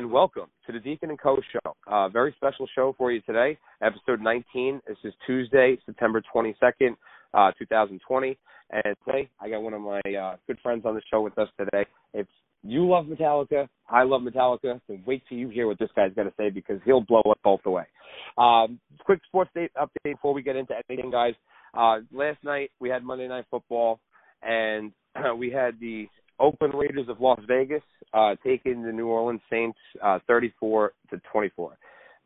and welcome to the Deacon and Co. show. Uh, very special show for you today, episode 19. This is Tuesday, September 22nd, uh, 2020. And today, I got one of my uh, good friends on the show with us today. If you love Metallica, I love Metallica, then wait till you hear what this guy's got to say because he'll blow us both away. Um, quick sports date update before we get into anything, guys. Uh, last night, we had Monday Night Football, and we had the Oakland Raiders of Las Vegas uh, taking the New Orleans Saints uh, 34 to 24.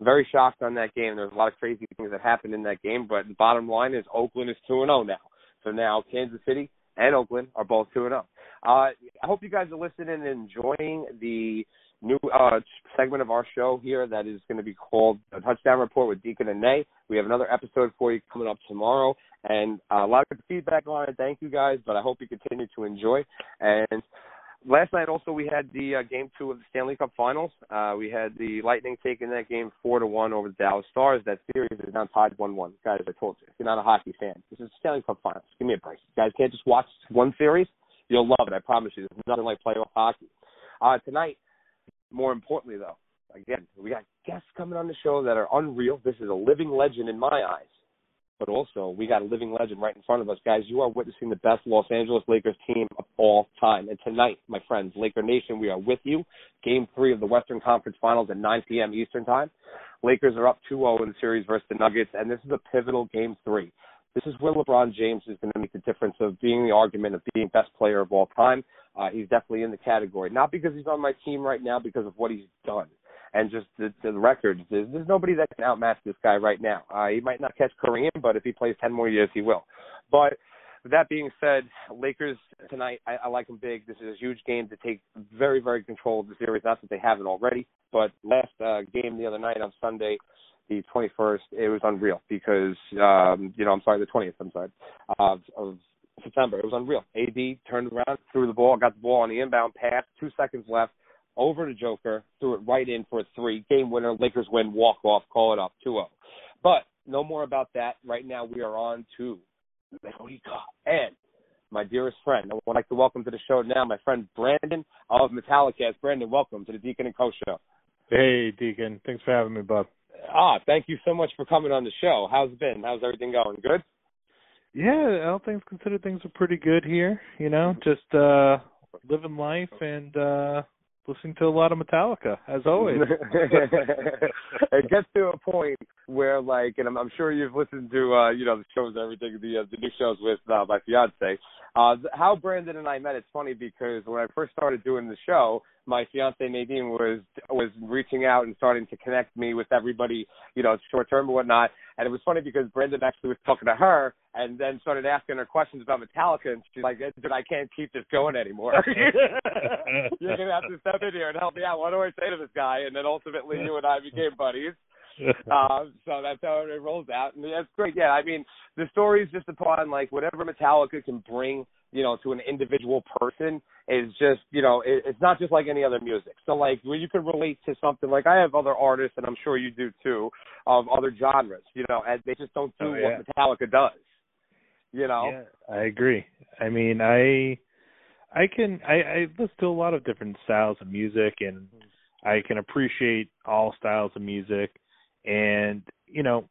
Very shocked on that game. There's a lot of crazy things that happened in that game, but the bottom line is Oakland is 2 and 0 now. So now Kansas City and Oakland are both 2 and 0. Uh, I hope you guys are listening and enjoying the new uh, segment of our show here that is going to be called the Touchdown Report with Deacon and Nay. We have another episode for you coming up tomorrow, and uh, a lot of good feedback on it. Thank you guys, but I hope you continue to enjoy. And last night also we had the uh, game two of the Stanley Cup Finals. Uh, we had the Lightning taking that game four to one over the Dallas Stars. That series is now tied one one. Guys, I told you, if you're not a hockey fan, this is the Stanley Cup Finals. Give me a break. You guys can't just watch one series. You'll love it. I promise you. There's nothing like playoff hockey. Uh, tonight, more importantly though, again, we got guests coming on the show that are unreal. This is a living legend in my eyes but also we got a living legend right in front of us, guys. You are witnessing the best Los Angeles Lakers team of all time. And tonight, my friends, Laker Nation, we are with you. Game three of the Western Conference Finals at 9 p.m. Eastern Time. Lakers are up 2-0 in the series versus the Nuggets, and this is a pivotal game three. This is where LeBron James is going to make the difference of being the argument of being best player of all time. Uh, he's definitely in the category, not because he's on my team right now, because of what he's done and just the, the records. There's, there's nobody that can outmatch this guy right now. Uh, he might not catch Kareem, but if he plays ten more years, he will. But that being said, Lakers tonight, I, I like them big. This is a huge game to take very, very control of the series. Not that they haven't already, but last uh, game the other night on Sunday, the 21st, it was unreal because, um, you know, I'm sorry, the 20th, I'm sorry, of, of September. It was unreal. AD turned around, threw the ball, got the ball on the inbound pass, two seconds left over to Joker, threw it right in for a three. Game winner, Lakers win, walk off, call it up 2 0. But no more about that. Right now, we are on to Metallica. And my dearest friend, I would like to welcome to the show now my friend Brandon of Metallica. Brandon, welcome to the Deacon and Co show. Hey, Deacon. Thanks for having me, bud. Ah, thank you so much for coming on the show. How's it been? How's everything going? Good? Yeah, all things considered, things are pretty good here. You know, just uh living life and uh listening to a lot of Metallica, as always. it gets to a point where, like, and I'm, I'm sure you've listened to, uh, you know, the shows, everything, the uh, the new shows with uh, my fiance. Uh, how Brandon and I met, it's funny because when I first started doing the show, my fiance Nadine was was reaching out and starting to connect me with everybody, you know, short term and whatnot. And it was funny because Brandon actually was talking to her and then started asking her questions about Metallica, and she's like, "Dude, I can't keep this going anymore. You're gonna have to step in here and help me out. What do I say to this guy?" And then ultimately, you and I became buddies. um, so that's how it rolls out, and that's great. Yeah, I mean, the story is just upon like whatever Metallica can bring, you know, to an individual person is just, you know, it, it's not just like any other music. So like when you can relate to something like I have other artists, and I'm sure you do too, of other genres, you know, and they just don't do oh, yeah. what Metallica does. You know. Yeah, I agree. I mean, I I can I, I listen to a lot of different styles of music and I can appreciate all styles of music and you know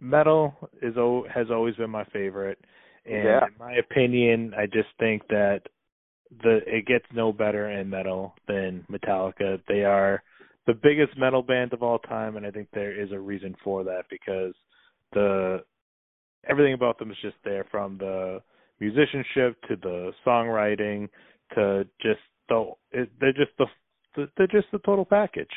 metal is has always been my favorite and yeah. in my opinion I just think that the it gets no better in metal than Metallica they are the biggest metal band of all time and I think there is a reason for that because the everything about them is just there from the musicianship to the songwriting to just the it, they're just the they're just the total package.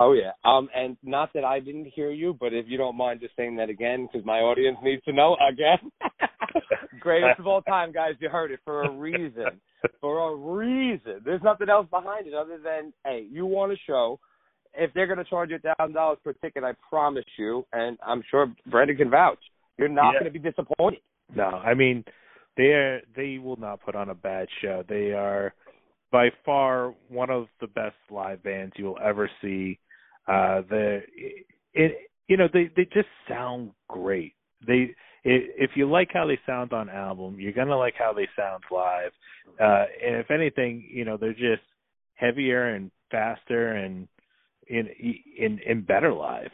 Oh yeah. Um and not that I didn't hear you, but if you don't mind just saying that again because my audience needs to know again. Greatest of all time, guys. You heard it for a reason. For a reason. There's nothing else behind it other than hey, you want a show. If they're going to charge you a thousand dollars per ticket, I promise you, and I'm sure Brandon can vouch you're not yeah. going to be disappointed. No, I mean they are they will not put on a bad show. They are by far one of the best live bands you will ever see. Uh the it you know they they just sound great. They if you like how they sound on album, you're gonna like how they sound live. Uh and if anything, you know they're just heavier and faster and in in in better live.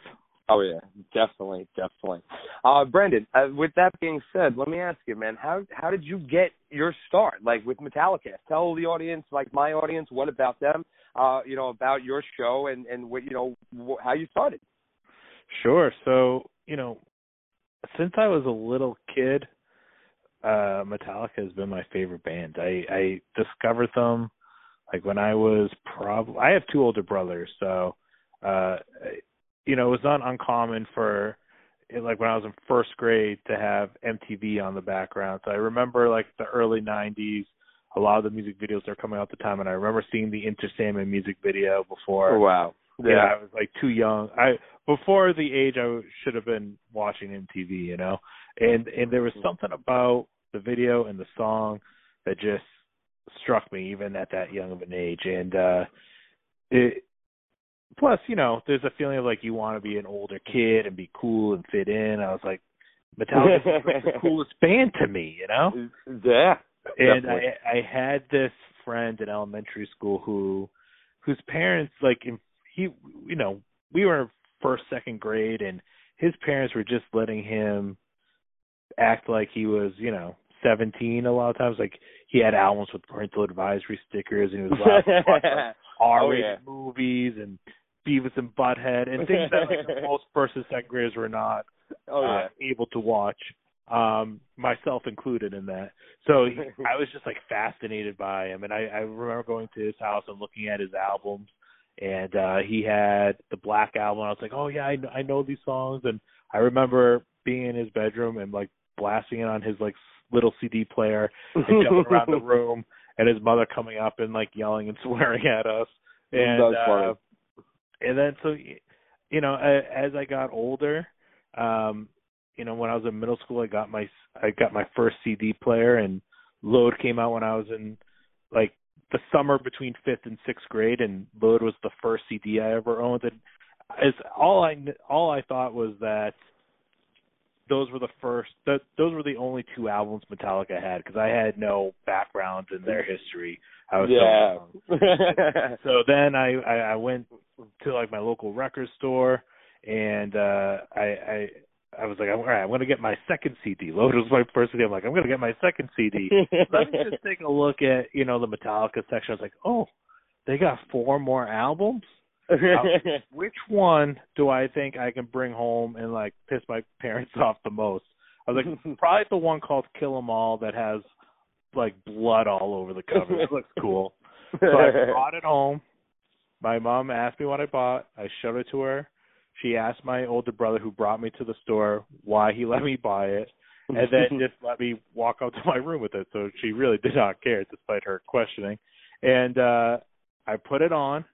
Oh yeah, definitely, definitely. Uh, Brendan, uh, with that being said, let me ask you, man, how how did you get your start, like with Metallica? Tell the audience, like my audience, what about them? Uh, you know, about your show and and what you know wh- how you started. Sure. So you know, since I was a little kid, uh, Metallica has been my favorite band. I I discovered them like when I was probably I have two older brothers, so uh you know, it was not uncommon for like when I was in first grade to have MTV on the background. So I remember like the early '90s, a lot of the music videos that are coming out at the time, and I remember seeing the Sandman music video before. Oh, wow! Yeah. yeah, I was like too young. I before the age I should have been watching MTV, you know. And and there was mm-hmm. something about the video and the song that just struck me even at that young of an age. And uh it plus, you know, there's a feeling of like you want to be an older kid and be cool and fit in. I was like, Metallica is like the coolest band to me, you know? Yeah. And definitely. I I had this friend in elementary school who whose parents like he you know, we were first, second grade and his parents were just letting him act like he was, you know, seventeen a lot of times. Like he had albums with parental advisory stickers and he was allowed to watch like, R rated oh, yeah. movies and Beavis and Butthead and things that like most first and second graders were not oh, yeah. uh, able to watch, um, myself included in that. So he, I was just like fascinated by him, and I, I remember going to his house and looking at his albums, and uh he had the Black album. I was like, oh yeah, I, I know these songs, and I remember being in his bedroom and like blasting it on his like little CD player and jumping around the room, and his mother coming up and like yelling and swearing at us. And uh, and then so you know as I got older, um, you know when I was in middle school, I got my I got my first CD player, and Load came out when I was in like the summer between fifth and sixth grade, and Load was the first CD I ever owned. And as all I all I thought was that those were the first that those were the only two albums Metallica had because I had no background in their history. I was yeah. so, so then I, I I went to like my local record store and uh I I I was like, all right, I'm going to get my second CD. Load was my first CD. I'm like, I'm going to get my second CD. Let me just take a look at, you know, the Metallica section. I was like, oh, they got four more albums? which one do I think I can bring home and like piss my parents off the most? I was like, probably the one called Kill 'Em All that has like blood all over the cover. It looks cool. So I brought it home. My mom asked me what I bought. I showed it to her. She asked my older brother who brought me to the store why he let me buy it and then just let me walk out to my room with it. So she really did not care despite her questioning. And uh I put it on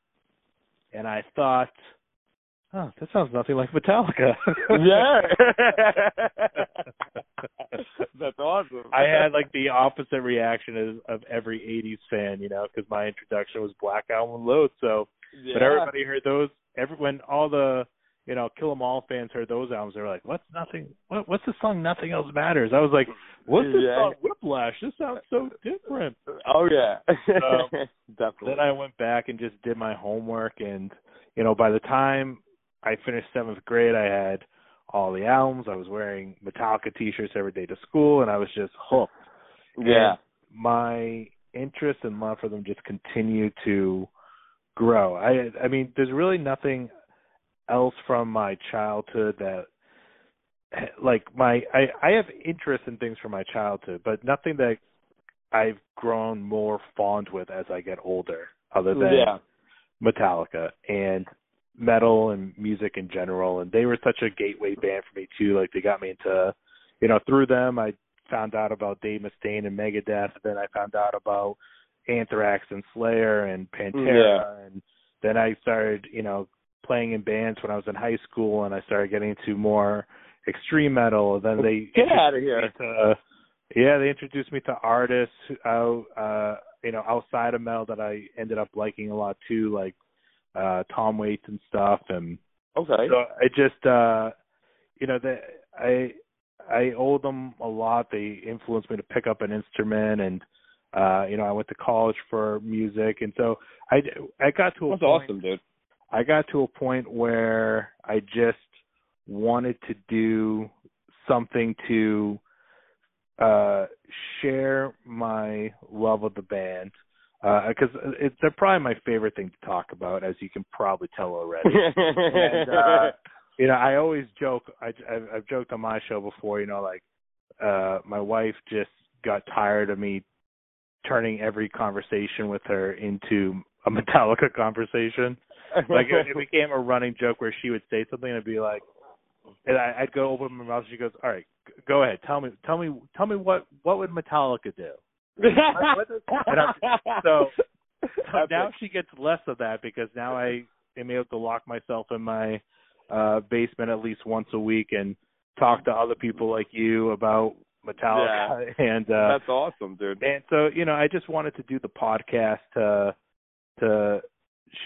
and I thought, oh, that sounds nothing like Metallica. yeah. That's awesome. I had like the opposite reaction as, of every 80s fan, you know, because my introduction was Black Album Load. So, yeah. but everybody heard those. Every when all the you know, Kill 'Em All fans heard those albums, they were like, "What's nothing? What, what's the song? Nothing else matters." I was like, "What's this yeah. song? Whiplash? This sounds so different." Oh yeah, um, so, definitely. Then I went back and just did my homework, and you know, by the time I finished seventh grade, I had all the albums. I was wearing Metallica T-shirts every day to school, and I was just hooked. Yeah. And my interest and love for them just continued to grow. I I mean, there's really nothing else from my childhood that like my I I have interest in things from my childhood, but nothing that I've grown more fond with as I get older, other than yeah. Metallica and metal and music in general. And they were such a gateway band for me too. Like they got me into, you know, through them I found out about Dave Mustaine and Megadeth. Then I found out about Anthrax and Slayer and Pantera, yeah. and then I started, you know, playing in bands when I was in high school, and I started getting into more extreme metal. Then they get out of here. To, yeah, they introduced me to artists out, uh, you know, outside of metal that I ended up liking a lot too, like uh Tom Waits and stuff. And okay, so I just, uh you know, that I I owe them a lot. They influenced me to pick up an instrument and uh you know i went to college for music and so i i got to a That's point, awesome dude I got to a point where I just wanted to do something to uh share my love of the band because uh, it's they're probably my favorite thing to talk about, as you can probably tell already. and, uh, you know, I always joke. I, I've, I've joked on my show before. You know, like uh my wife just got tired of me turning every conversation with her into a Metallica conversation. Like it, it became a running joke where she would say something and I'd be like, and I, I'd go open my mouth. and She goes, "All right, go ahead. Tell me, tell me, tell me what what would Metallica do?" what, what so, now she gets less of that because now I am able to lock myself in my uh basement at least once a week and talk to other people like you about Metallica yeah. and uh That's awesome, dude. and so you know I just wanted to do the podcast to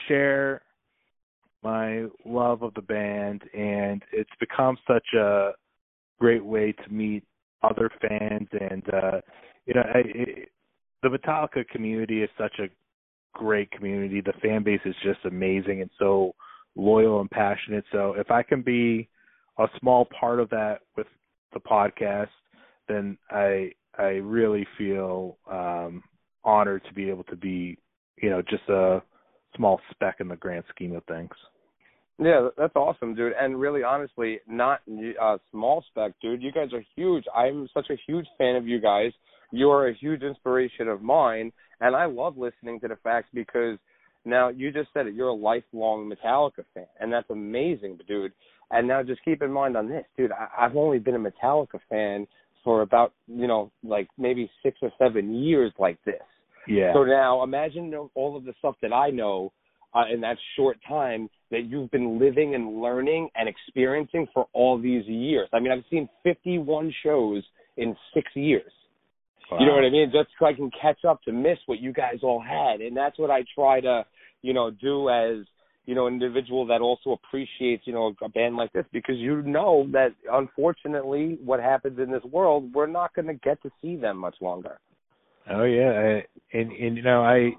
share my love of the band and it's become such a great way to meet other fans. And uh you know I, it, the Metallica community is such a great community. The fan base is just amazing and so loyal and passionate. So if I can be a small part of that with the podcast then I I really feel um honored to be able to be you know just a small speck in the grand scheme of things. Yeah, that's awesome, dude. And really, honestly, not a uh, small spec, dude. You guys are huge. I'm such a huge fan of you guys. You are a huge inspiration of mine, and I love listening to the facts because now you just said it. You're a lifelong Metallica fan, and that's amazing, dude. And now just keep in mind on this, dude. I, I've only been a Metallica fan for about you know like maybe six or seven years like this. Yeah. So now imagine all of the stuff that I know uh, in that short time that you've been living and learning and experiencing for all these years. I mean, I've seen 51 shows in six years. Wow. You know what I mean? Just so I can catch up to miss what you guys all had, and that's what I try to, you know, do as you know, an individual that also appreciates, you know, a band like this because you know that unfortunately what happens in this world, we're not going to get to see them much longer. Oh yeah, I, and and you know I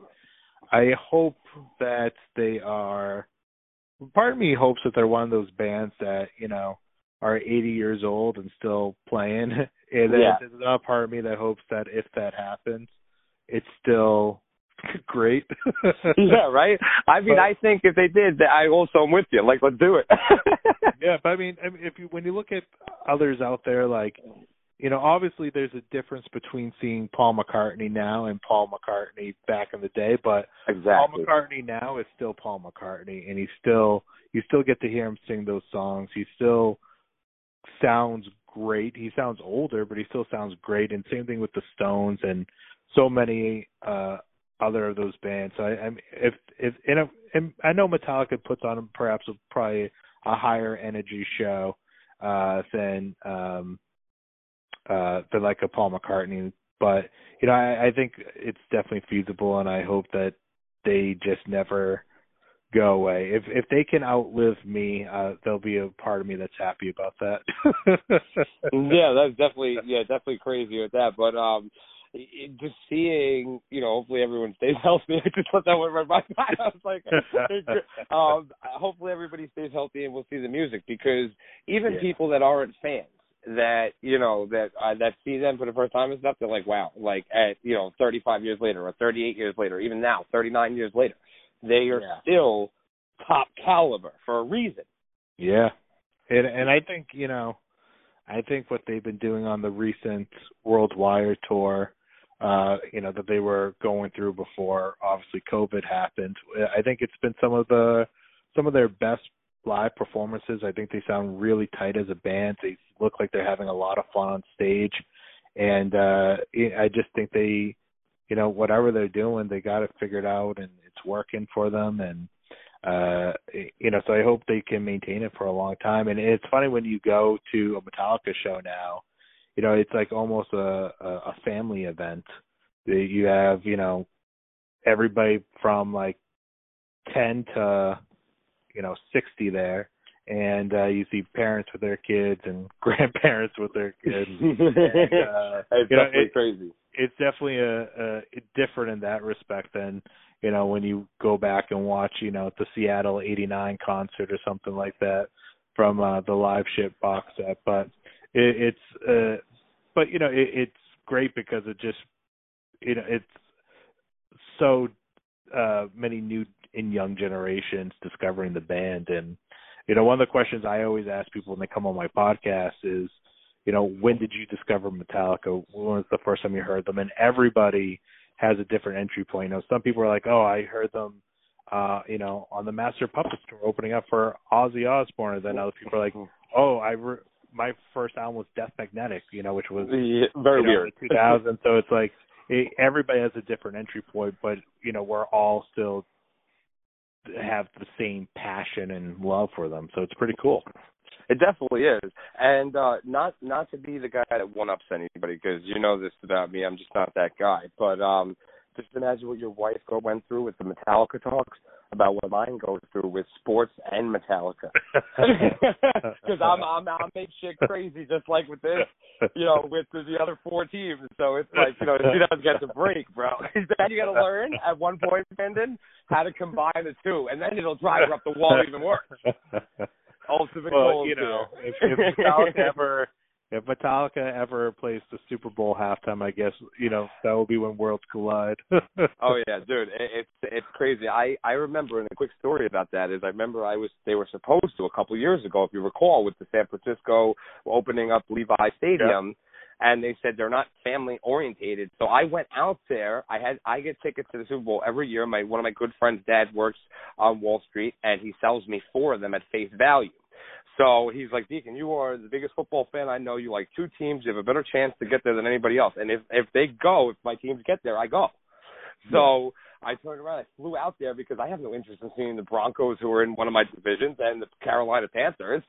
I hope that they are. Part of me hopes that they're one of those bands that you know are 80 years old and still playing, and then Yeah. there's another part of me that hopes that if that happens, it's still great. yeah, right. I mean, But- I think if they did, that I also am with you. Like, let's do it. yeah, but I mean, I mean, if you when you look at others out there, like you know, obviously there's a difference between seeing Paul McCartney now and Paul McCartney back in the day, but Paul McCartney now is still Paul McCartney, and he still you still get to hear him sing those songs. He still sounds great. He sounds older, but he still sounds great. And same thing with the Stones and so many uh other of those bands. So I, I'm if if in a and I know Metallica puts on perhaps a, probably a higher energy show uh than um uh than like a Paul McCartney. But you know, I, I think it's definitely feasible, and I hope that they just never go away. If if they can outlive me, uh there'll be a part of me that's happy about that. yeah, that's definitely yeah, definitely crazy with that. But um, it, just seeing, you know, hopefully everyone stays healthy. I just let that one run by. I was like, um, hopefully everybody stays healthy and we'll see the music because even Yeah. people that aren't fans that you know that uh, that see them for the first time and stuff, they're like, wow, like at you know 35 years later or 38 years later, even now 39 years later, they are Yeah. still top caliber for a reason. Yeah. And and I think, you know, I think what they've been doing on the recent WorldWired tour, uh, you know, that they were going through before obviously COVID happened. I think it's been some of the some of their best live performances. I think they sound really tight as a band. They look like they're having a lot of fun on stage. And uh I just think they you know, whatever they're doing, they got it figured out and it's working for them and uh you know so i hope they can maintain it for a long time and it's funny when you go to a metallica show now you know it's like almost a a, a family event you have you know everybody from like 10 to you know 60 there and uh you see parents with their kids and grandparents with their kids and, uh, it's you know, it- crazy. it's definitely a, a different in that respect than you know, when you go back and watch, you know, the Seattle '89 concert or something like that from uh, the live shit box set. But it, it's, uh, but you know, it, it's great because it just, you know, it's so uh many new and young generations discovering the band. And you know one of the questions i always ask people when they come on my podcast is you know when did you discover metallica? When was the first time you heard them? And everybody has a different entry point. You know some people are like oh i heard them uh you know on the master puppet tour opening up for ozzy osbourne. And then other people are like oh i re- my first album was death magnetic you know which was Yeah, very you know, weird. 2000 so it's like it, everybody has a different entry point but you know we're all still have the same passion and love for them so it's pretty cool It definitely is, and uh not not to be the guy that one ups anybody because you know this about me. I'm just not that guy. But um just imagine what your wife went through with the Metallica talks about what mine goes through with sports and Metallica. Because I'm I'm I'm make shit crazy just like with this, you know, with the, the other four teams. So it's like you know she doesn't get the break, bro. then you got to learn at one point, Brendan, how to combine the two, and then it'll drive her up the wall even worse. Ultimate well, goals you know, if, if Metallica ever if Metallica ever plays the Super Bowl halftime, I guess you know that will be when worlds collide. oh yeah, dude, it, it's it's crazy. I I remember, and a quick story about that is I remember I was they were supposed to a couple of years ago, if you recall, with the San Francisco opening up Levi Stadium. And they said they're not family orientated, so I went out there. I had I get tickets to the Super Bowl every year. My one of my good friends' dad works on Wall Street, and he sells me four of them at face value. So he's like, Deacon, you are the biggest football fan I know. You like two teams. You have a better chance to get there than anybody else. And if if they go, if my teams get there, I go. So I turned around. I flew out there because I have no interest in seeing the Broncos, who are in one of my divisions, and the Carolina Panthers.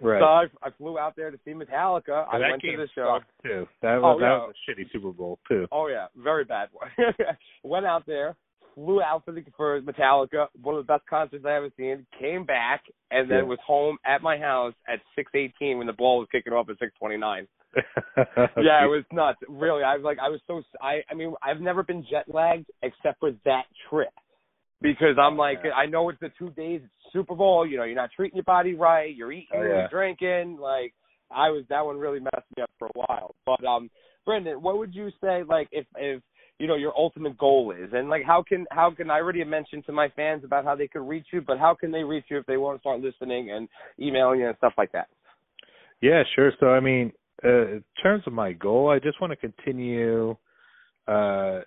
right. So I, I flew out there to see Metallica. I And went to the show. too. That was Oh, that yeah. was a shitty Super Bowl too. Oh yeah, very bad one. Went out there, flew out for the for Metallica, one of the best concerts I ever seen. Came back and then Yeah. was home at my house at six eighteen when the ball was kicking off at six twenty nine. yeah, it was nuts. Really, I was like, I was so. I I mean, I've never been jet lagged except for that trip. Because I'm like, Yeah. I know it's the two days it's Super Bowl. You know, you're not treating your body right. You're eating, Oh, you're drinking. Like, I was that one really messed me up for a while. But um, Brendan, what would you say like if if you know your ultimate goal is, and like how can how can I already mentioned to my fans about how they could reach you, but how can they reach you if they want to start listening and emailing you and stuff like that? Yeah, sure. So I mean, uh, in terms of my goal, I just want to continue uh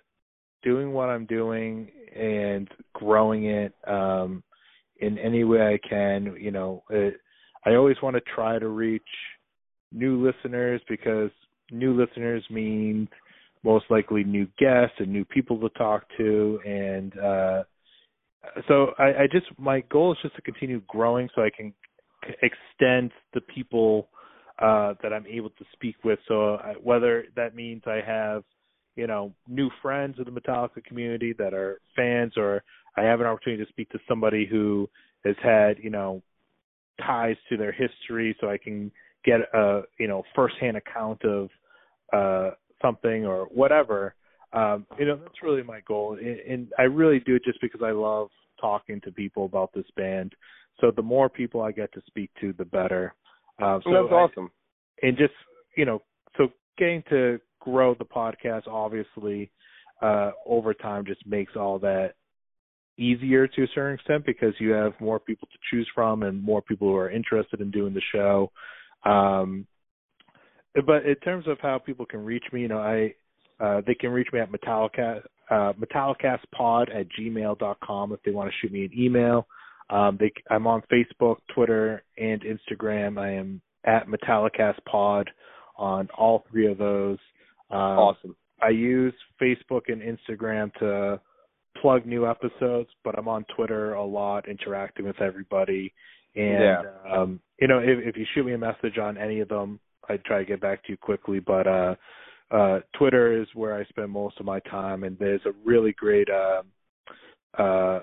doing what I'm doing and growing it um in any way I can, you know, it, I always want to try to reach new listeners because new listeners mean most likely new guests and new people to talk to. And uh so I, I just my goal is just to continue growing so I can extend the people uh that I'm able to speak with. So I, whether that means I have you know new friends in the Metallica community that are fans or I have an opportunity to speak to somebody who has had you know ties to their history so I can get a you know firsthand account of uh something or whatever um you know that's really my goal. And, and I really do it just because I love talking to people about this band. So the more people I get to speak to the better. Uh, so That's I- awesome. and just you know so getting to grow the podcast obviously uh over time just makes all that easier to a certain extent because you have more people to choose from and more people who are interested in doing the show. Um but in terms of how people can reach me you know i uh they can reach me at metallica uh metallicastpod at gmail dot com if they want to shoot me an email um they i'm on facebook twitter and instagram i am at metallicastpod on all three of those um awesome. I use Facebook and Instagram to plug new episodes, but I'm on Twitter a lot, interacting with everybody. And Yeah. um, you know, if, if you shoot me a message on any of them, I try to get back to you quickly. But uh, uh, Twitter is where I spend most of my time, and there's a really great uh, uh,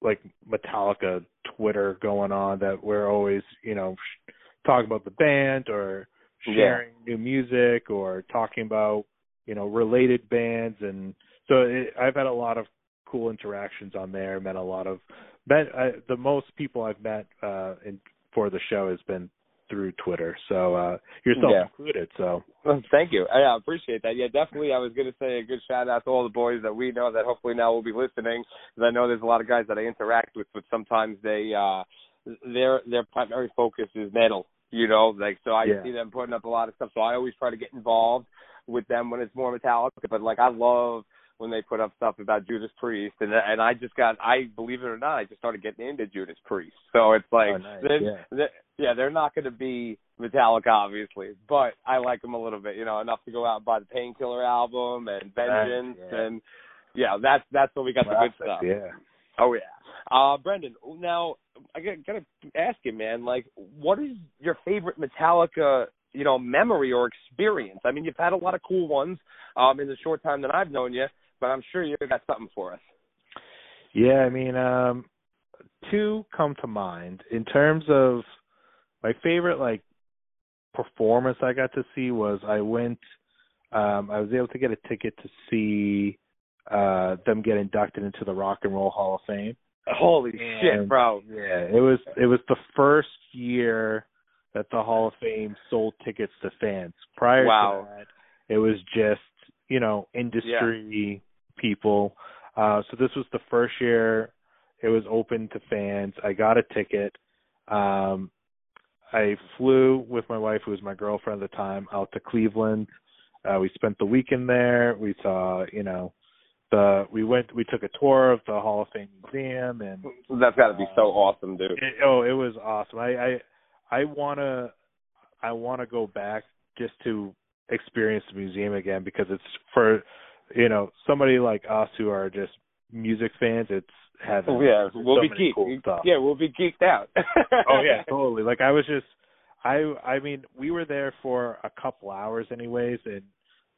like Metallica Twitter going on that we're always, you know, sh- talking about the band or Yeah. sharing new music or talking about you know related bands and so it, I've had a lot of cool interactions on there. Met a lot of met uh, the most people I've met uh in for the show has been through Twitter. So uh yourself Yeah. included. So Well, Thank you. I I appreciate that. Yeah, definitely. I was going to say a good shout out to all the boys that we know that hopefully now will be listening. Because I know there's a lot of guys that I interact with, but sometimes they uh their their primary focus is metal. You know, like so I Yeah. see them putting up a lot of stuff. So I always try to get involved with them when it's more metallic. But like I love when they put up stuff about Judas Priest, and and I just got I believe it or not, I just started getting into Judas Priest. So it's like Oh, nice. then- Yeah. they- yeah, they're not going to be Metallica, obviously, but I like them a little bit. You know, enough to go out and buy the Painkiller album and Vengeance, yeah. and yeah, that's that's when we got the good stuff. Yeah. Oh yeah. Uh Brendan, now I got gotta ask you, man, like what is your favorite Metallica, you know, memory or experience? I mean, you've had a lot of cool ones um in the short time that I've known you, but I'm sure you've got something for us. Yeah, I mean, um two come to mind. In terms of my favorite like performance I got to see was I went um I was able to get a ticket to see uh them get inducted into the Rock and Roll Hall of Fame. Holy shit, bro. Yeah, it was it was the first year that the Hall of Fame sold tickets to fans. Prior Wow. to that, it was just you know industry people. Uh, so this was the first year it was open to fans. I got a ticket. Um, I flew with my wife, who was my girlfriend at the time, out to Cleveland. Uh, we spent the weekend there. We saw, you know, the we went we took a tour of the Hall of Fame museum and That's got to be so awesome, dude. it, oh, it was awesome. I I I wanna I wanna go back just to experience the museum again because it's for you know somebody like us who are just music fans. It's heaven. Oh, yeah, we'll so be geeked. Cool. Yeah, we'll be geeked out. oh yeah, totally. Like I was just I I mean, we were there for a couple hours anyways and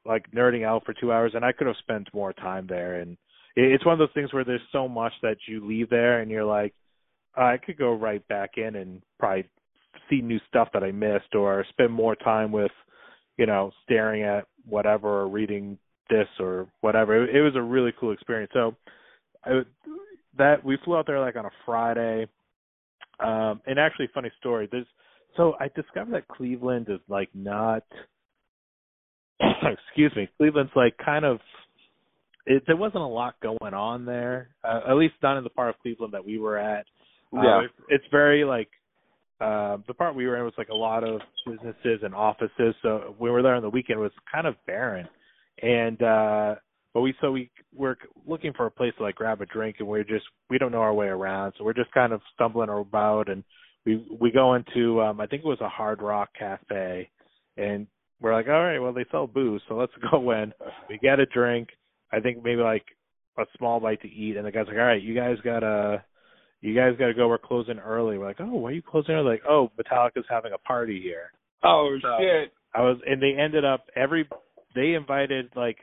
like nerding out for 2 hours and I could have spent more time there and it, it's one of those things where there's so much that you leave there and you're like I could go right back in and probably see new stuff that I missed or spend more time with you know staring at whatever or reading this or whatever. It, it was a really cool experience. So I, that we flew out there like on a Friday. Um, and actually, funny story. There's so I discovered that Cleveland is like not. excuse me. Cleveland's like kind of. It, there wasn't a lot going on there, uh, at least not in the part of Cleveland that we were at. Uh, Yeah. it's, it's very like uh, the part we were in was like a lot of businesses and offices. So we were there on the weekend it was kind of barren, and uh, but we so we we're looking for a place to like grab a drink, and we're just we don't know our way around, so we're just kind of stumbling about, and we we go into um, I think it was a Hard Rock Cafe, and we're like, all right, well they sell booze, so let's go in. We get a drink. I think maybe like a small bite to eat, and the guy's like, all right, you guys gotta you guys got to go. We're closing early. We're like, oh, why are you closing early? Like, oh, Metallica's having a party here. oh So- shit. I was, and they ended up every. They invited like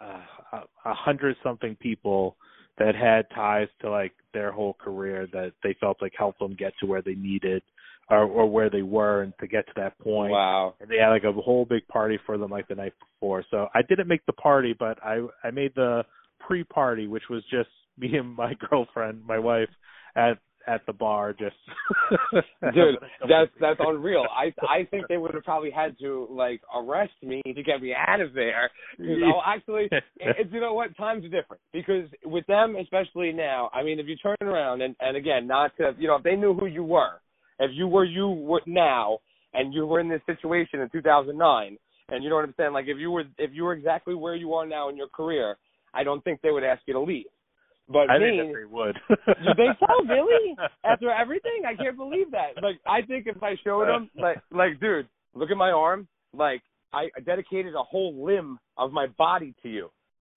uh, a a hundred something people that had ties to like their whole career that they felt like helped them get to where they needed or or where they were and to get to that point. Wow. And they had like a whole big party for them like the night before. So I didn't make the party, but I I made the pre-party, which was just me and my girlfriend, my wife, at at the bar, just Dude, that's that's unreal. I I think they would have probably had to like arrest me to get me out of there. 'Cause, Oh, actually, it's you know what? Times are different because with them, especially now. I mean, if you turn around and and again, not to you know, if they knew who you were, if you were you were now, and you were in this situation in 2009, and you know what I'm saying, like if you were if you were exactly where you are now in your career, I don't think they would ask you to leave. But I me, think they would. you think so? Really? After everything, I can't believe that. Like, I think if I showed them, like, like, dude, look at my arm. Like, I dedicated a whole limb of my body to you.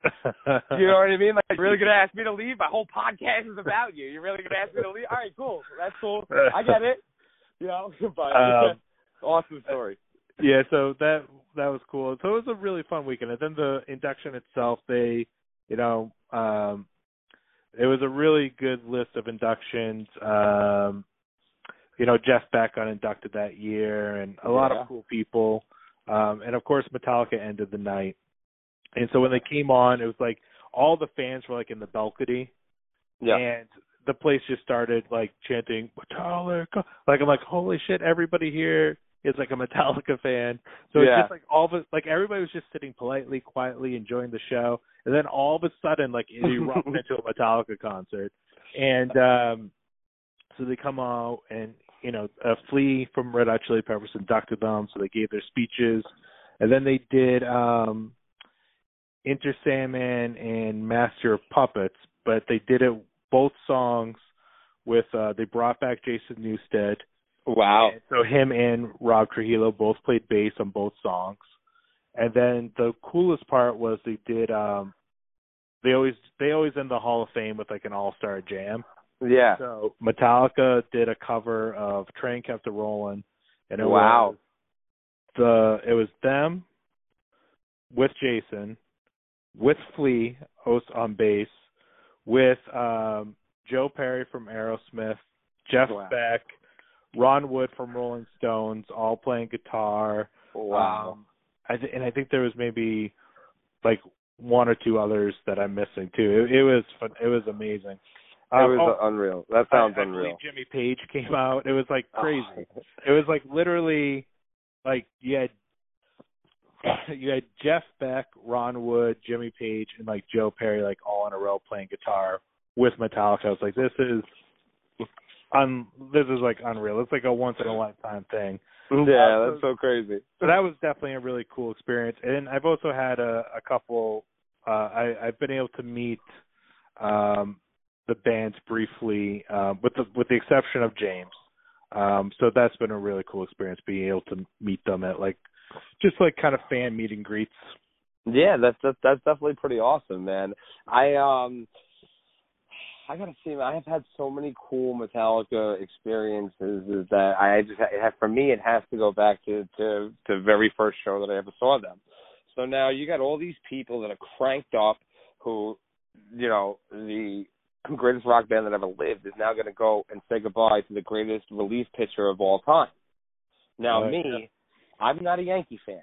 You know what I mean? Like, you're really gonna ask me to leave? My whole podcast is about you. You're really gonna ask me to leave? All right, cool. That's cool. I get it. You know, but Um, awesome story. yeah, so that that was cool. So it was a really fun weekend. And then the induction itself, they, you know, um, it was a really good list of inductions. Um, you know, Jeff Beck got inducted that year, and a lot Yeah. of cool people. Um, and of course, Metallica ended the night. And so when they came on, it was like all the fans were like in the balcony, Yeah. And the place just started like chanting Metallica. Like I'm like, holy shit! Everybody here is like a Metallica fan. So Yeah. it's just like all of like everybody was just sitting politely, quietly enjoying the show, and then all of a sudden, like it erupted into a Metallica concert, and um so they come out and you know uh, Flea from Red Hot Chili Peppers inducted them, so they gave their speeches, and then they did um Enter Sandman and Master of Puppets, but they did it both songs with uh they brought back Jason Newsted. Wow. And so him and Rob Trujillo both played bass on both songs. And then the coolest part was they did um they always they always end the Hall of Fame with like an all star jam. Yeah. So Metallica did a cover of Train Kept a Rolling and it Wow. was the it was them with Jason, with Flea host on bass, with um Joe Perry from Aerosmith, Jeff Wow. Beck, Ron Wood from Rolling Stones, all playing guitar. Wow. Um, I th- and I think there was maybe like one or two others that I'm missing too. It, it was fun. It was amazing. it Um, was oh, unreal. That sounds I, unreal. Jimmy Page came out. It was like crazy. Oh. It was like literally like you had you had Jeff Beck, Ron Wood, Jimmy Page, and like Joe Perry like all in a row playing guitar with Metallica. I was like, this is un this is like unreal. It's like a once in a lifetime thing. Yeah, Uh, that's so crazy. So that was definitely a really cool experience. And I've also had a, a couple uh I, I've been able to meet um the bands briefly, um with the with the exception of James. Um so that's been a really cool experience being able to meet them at like just like kind of fan meet and greets. Yeah, that's that's that's definitely pretty awesome, man. I um I gotta see, I've had so many cool Metallica experiences is that I just it has, for me it has to go back to to the very first show that I ever saw them. So now you got all these people that are cranked up who, you know, the greatest rock band that ever lived is now going to go and say goodbye to the greatest relief pitcher of all time. Now Right, me. I'm not a Yankee fan.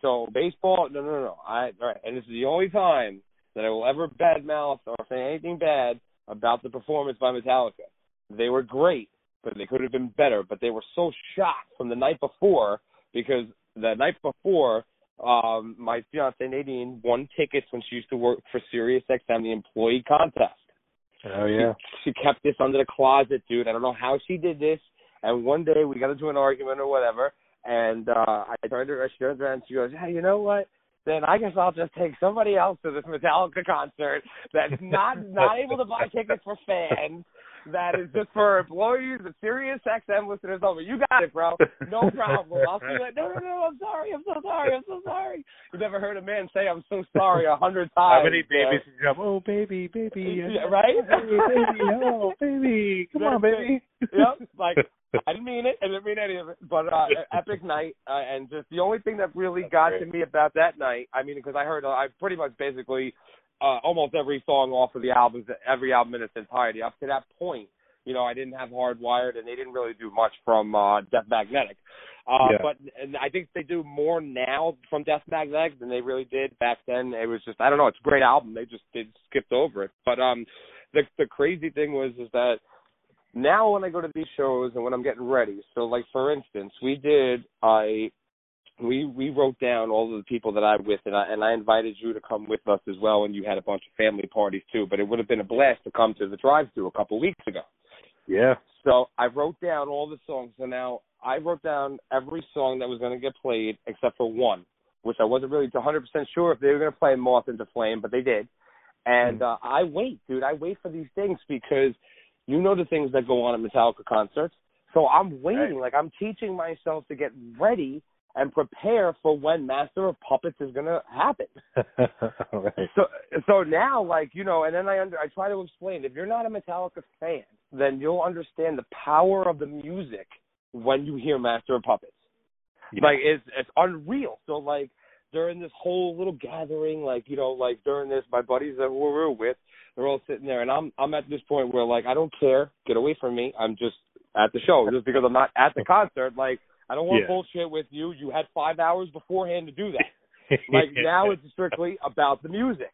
So baseball, no, no, no. I all right, and this is the only time that I will ever badmouth or say anything bad about the performance by Metallica. They were great, but they could have been better. But they were so shocked from the night before because the night before, um, my fiance Nadine won tickets when she used to work for Sirius XM, the employee contest. Oh yeah. She, she kept this under the closet, dude. I don't know how she did this. And one day we got into an argument or whatever, and uh I turned to her, she turns around, and she goes, "Hey, you know what? Then I guess I'll just take somebody else to this Metallica concert that's not not able to buy tickets for fans." That is just for employees of Sirius XM listeners only. You got it, bro. No problem. I'll see you. later. No, no, no. I'm sorry. I'm so sorry. I'm so sorry. You've never heard a man say "I'm so sorry" a hundred times. How many babies did you have? Oh baby, baby, Yeah, right? Baby, baby, oh baby, come on, That's baby. yep. Like I didn't mean it. I didn't mean any of it. But uh, epic night, uh, and just the only thing that really That's got great. to me about that night, I mean, because I heard, uh, I pretty much basically uh, almost every song off of the albums, every album in its entirety. Up to that point, you know, I didn't have Hardwired, and they didn't really do much from uh, Death Magnetic. Uh, Yeah. But and I think they do more now from Death Magnetic than they really did back then. It was just, I don't know, it's a great album. They just they skipped over it. But um, the the crazy thing was is that now when I go to these shows and when I'm getting ready, so like for instance, we did I we we wrote down all of the people that I'm with and I and I invited you to come with us as well and you had a bunch of family parties too, but it would have been a blast to come to the drive through a couple weeks ago. Yeah. So I wrote down all the songs. So now I wrote down every song that was going to get played except for one, which I wasn't really 100% sure if they were going to play Moth into Flame, but they did. And uh, I wait, dude. I wait for these things because you know the things that go on at Metallica concerts. So I'm waiting. Like I'm teaching myself to get ready and prepare for when Master of Puppets is going to happen. right. So so now like you know, and then I under I try to explain if you're not a Metallica fan, then you'll understand the power of the music when you hear Master of Puppets. Yeah. Like it's it's unreal. So like during this whole little gathering, like you know, like during this, my buddies that we were with, they're all sitting there, and I'm I'm at this point where like I don't care, get away from me. I'm just at the show just because I'm not at the concert. Like I don't want Yeah. bullshit with you. You had five hours beforehand to do that. like now it's strictly about the music.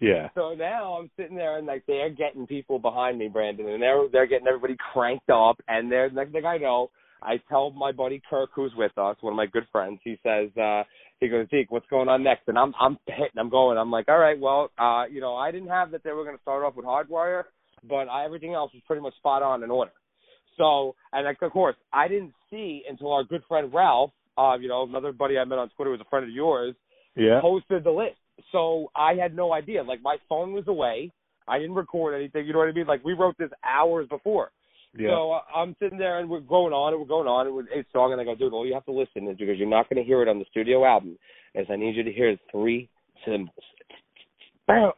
Yeah. So now I'm sitting there and like they're getting people behind me, Brandon, and they're they're getting everybody cranked up. And they're next thing I know, I tell my buddy Kirk, who's with us, one of my good friends. He says, uh, he goes, Deke, what's going on next? And I'm I'm hitting, I'm going. I'm like, all right, well, uh, you know, I didn't have that they were going to start off with Hardwired, but I, everything else was pretty much spot on in order. So, and of course, I didn't see until our good friend Ralph, uh, you know, another buddy I met on Twitter was a friend of yours, Yeah. posted the list. So I had no idea. Like my phone was away. I didn't record anything. You know what I mean? Like we wrote this hours before. Yeah. So uh, I'm sitting there and we're going on and we're going on and we're eight song and I go, dude, all you have to listen is because you're not going to hear it on the studio album. Is I need you to hear three cymbals. Bam,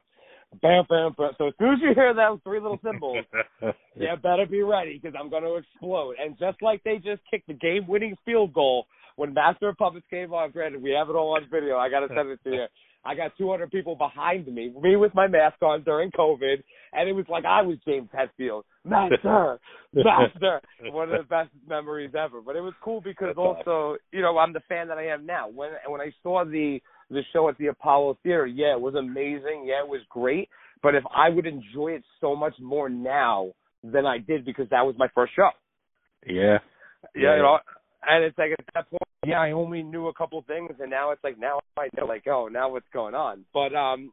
bam, bam, bam. So as soon as you hear those three little cymbals, yeah, better be ready because I'm going to explode. And just like they just kicked the game-winning field goal when Master of Puppets came on, granted we have it all on video. I got to send it to you. I got 200 people behind me, me with my mask on during COVID, and it was like I was James Hetfield, Master, Master. One of the best memories ever. But it was cool because also, you know, I'm the fan that I am now. When when I saw the the show at the Apollo Theater, yeah, it was amazing. Yeah, it was great. But if I would enjoy it so much more now than I did because that was my first show. yeah. Yeah, you know, and it's like at that point, yeah, I only knew a couple things, and now it's like now I know, like, oh, now what's going on? But um,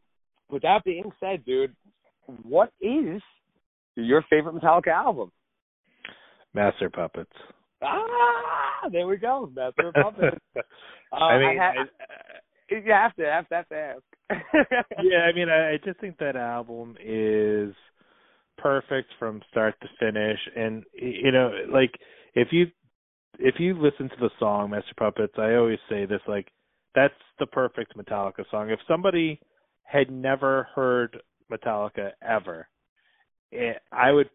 with that being said, dude, what is your favorite Metallica album? Master Puppets. Ah, there we go, Master Puppets. Uh, I mean, I- you have to, have to, have to ask. yeah, I mean, I, I just think that album is perfect from start to finish, and you know, like if you if you listen to the song Master Puppets, I always say this, like that's the perfect Metallica song. If somebody had never heard Metallica ever, eh, I would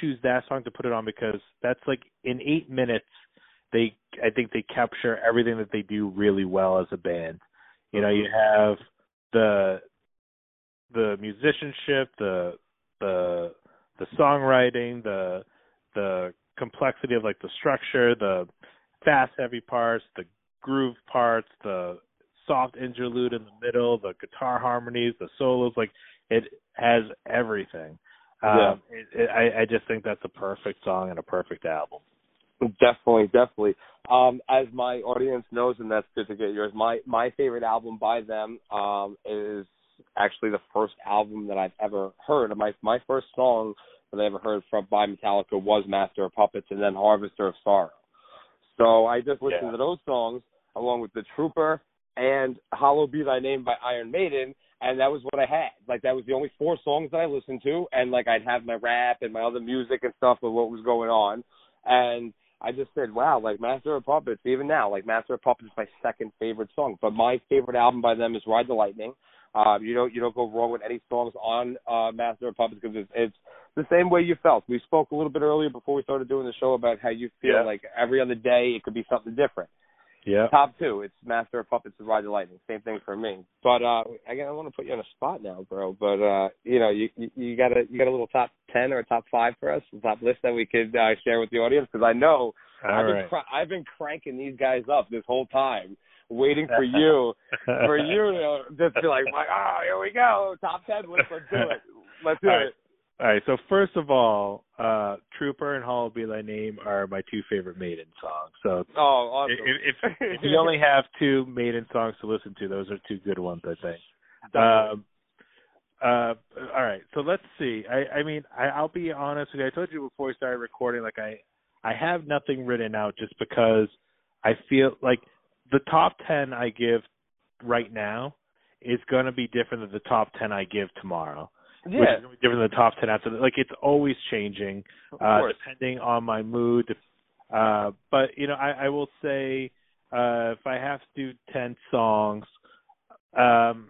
choose that song to put it on because that's like in eight minutes they I think they capture everything that they do really well as a band. You know, you have the the musicianship, the the the songwriting, the the complexity of like the structure, the fast heavy parts, the groove parts, the soft interlude in the middle, the guitar harmonies, the solos, like it has everything. Yeah. Um, it, it, I, I just think that's a perfect song and a perfect album. Definitely, definitely. Um, as my audience knows, and that's good to get yours. My my favorite album by them um, is actually the first album that I've ever heard. My my first song that I ever heard from by Metallica was Master of Puppets, and then Harvester of Sorrow. So I just listened Yeah. to those songs along with The Trooper and Hallowed Be Thy Name by Iron Maiden, and that was what I had. Like that was the only four songs that I listened to, and like I'd have my rap and my other music and stuff of what was going on, and I just said, wow, like Master of Puppets, even now, like Master of Puppets is my second favorite song. But my favorite album by them is Ride the Lightning. Uh, you don't you don't go wrong with any songs on uh, Master of Puppets because it's, it's the same way you felt. We spoke a little bit earlier before we started doing the show about how you feel Yeah. like every other day it could be something different. Yeah. Top two, it's Master of Puppets and Ride the Lightning. Same thing for me. But uh again, I want to put you on a spot now, bro. But uh, you know, you you, got a you got a little top ten or a top five for us, a top list that we could uh, share with the audience because I know All I've been right. cr- I've been cranking these guys up this whole time, waiting for you for you to just be like, like, oh, here we go, top ten list. Let's do it. Let's do All right. All right. So first of all, uh Trooper and Hallowed Be Thy Name are my two favorite Maiden songs. So Oh, awesome. if, if, if you only have two Maiden songs to listen to, those are two good ones, I think. Um, uh, all right. So let's see. I, I mean, I, I'll be honest with you. I told you before we started recording, like I, I have nothing written out just because I feel like the top ten I give right now is going to be different than the top ten I give tomorrow which yeah, is going to be different than the top 10 after that. Like, it's always changing, uh, depending on my mood. Uh, but, you know, I, I will say, uh, if I have to do 10 songs, um,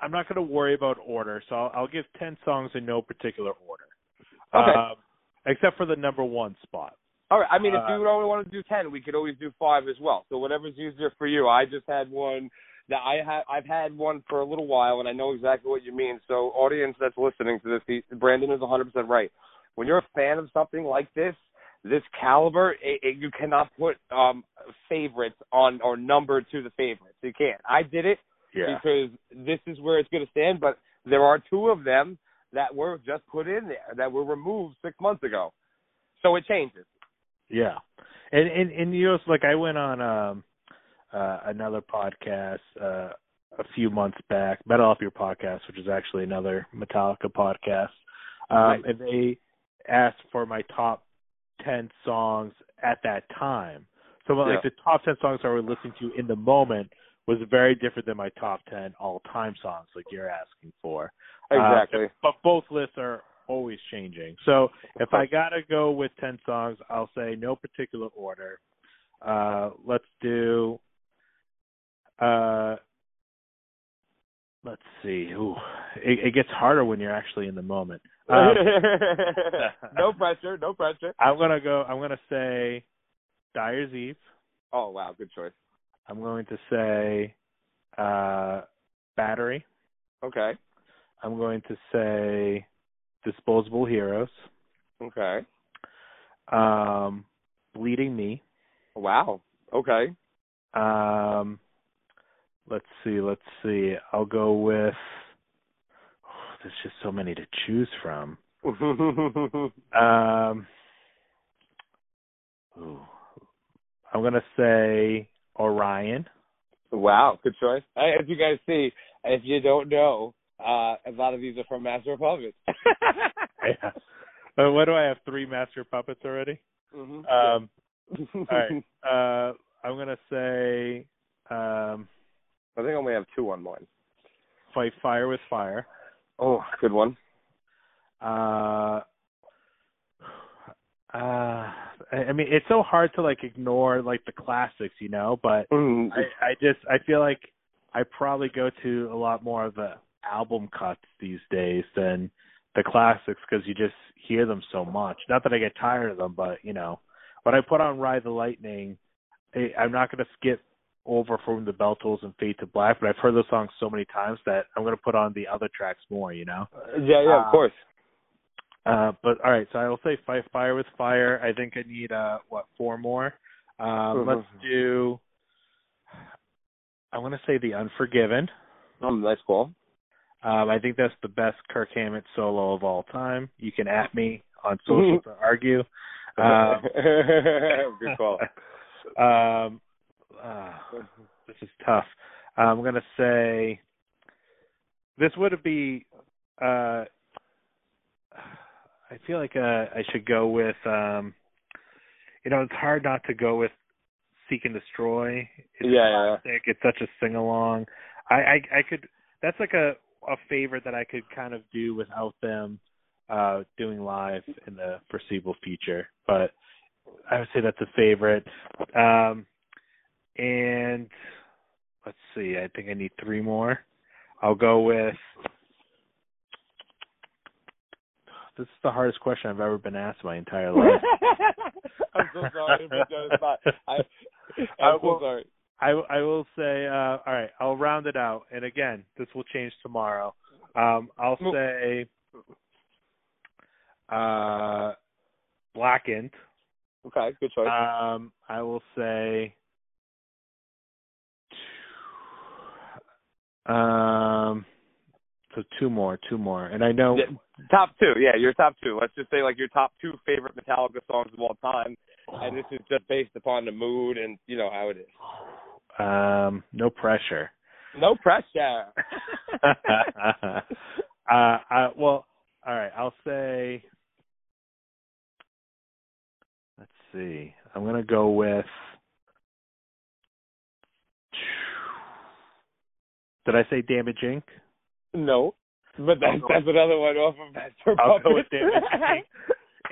I'm not going to worry about order. So I'll, I'll give 10 songs in no particular order. Okay. Um, except for the number one spot. All right. I mean, if Uh, you don't want to do ten, we could always do five as well. So whatever's easier for you. I just had one that I have. I've had one for a little while, and I know exactly what you mean. So, audience that's listening to this, Brandon is 100 percent right. When you're a fan of something like this, this caliber, it, it, you cannot put um favorites on or number to the favorites. You can't. I did it because this is where it's going to stand. But there are two of them that were just put in there that were removed six months ago. So it changes. Yeah, and and and you know, like I went on um uh another podcast uh a few months back, Metal Off Your Podcast, which is actually another Metallica podcast, um, Right. and they asked for my top ten songs at that time. So like Yeah. the top ten songs I was listening to in the moment was very different than my top ten all time songs, like you're asking for. Uh, Exactly. but both lists are always changing. So if I gotta go with ten songs, I'll say no particular order. Uh, let's do. Uh, let's see. Ooh, it, it gets harder when you're actually in the moment. Um, no pressure. No pressure. I'm gonna go. I'm gonna say Dyer's Eve. Oh wow, good choice. I'm going to say uh, Battery. Okay. I'm going to say Disposable Heroes. Okay. Um, Bleeding Me. Wow. Okay. Um, let's see, let's see. I'll go with. Oh, there's just so many to choose from. Um, ooh, I'm gonna say Orion. wow, good choice. As you guys see, if you don't know, uh, a lot of these are from Master of Puppets. yeah. Uh, what do I have? Three Master Puppets already. Mhm. Um, all right. Uh, I'm gonna say um, I think I only have two on mine. Fight Fire with Fire. Oh, good one. Uh, uh, I mean, it's so hard to like ignore like the classics, you know. But Mm. I, I just I feel like I probably go to a lot more of the album cuts these days than the classics because you just hear them so much. Not that I get tired of them, but you know, when I put on Ride the Lightning, I, I'm not going to skip over from the Bell Tolls and Fade to Black, but I've heard those songs so many times that I'm going to put on the other tracks more. You know. yeah, yeah, Uh, of course. Uh, but all right, so I will say fight fire with fire. I think I need uh what four more. Um, let's do. I want to say the Unforgiven. Um, nice call. Um, I think that's the best Kirk Hammett solo of all time. You can at me on social to argue. Um, good call. um, uh, this is tough. I'm gonna say this would be. Uh, I feel like uh, I should go with. Um, you know, it's hard not to go with Seek and Destroy. It's Yeah, yeah. classic. It's such a sing along. I, I I could. That's like a a favorite that I could kind of do without them uh doing live in the foreseeable future. But I would say that's a favorite. Um and let's see, I think I need three more. I'll go with this is the hardest question I've ever been asked my entire life. I'm so sorry to put the spot. I, I I'm so will- sorry. I I will say uh all right, I'll round it out. And again, this will change tomorrow. Um I'll say uh Blackened. Okay, good choice. Um I will say um so two more, two more. And I know Yeah, top two, yeah, your top two. Let's just say like your top two favorite Metallica songs of all time, and this is just based upon the mood and you know how it is. um no pressure. No pressure. uh, I, well, all right. I'll say. Let's see. I'm gonna go with. Did I say Damage Inc? no, but that's I'll that's another one off of Master I'll go with Puppet. Damage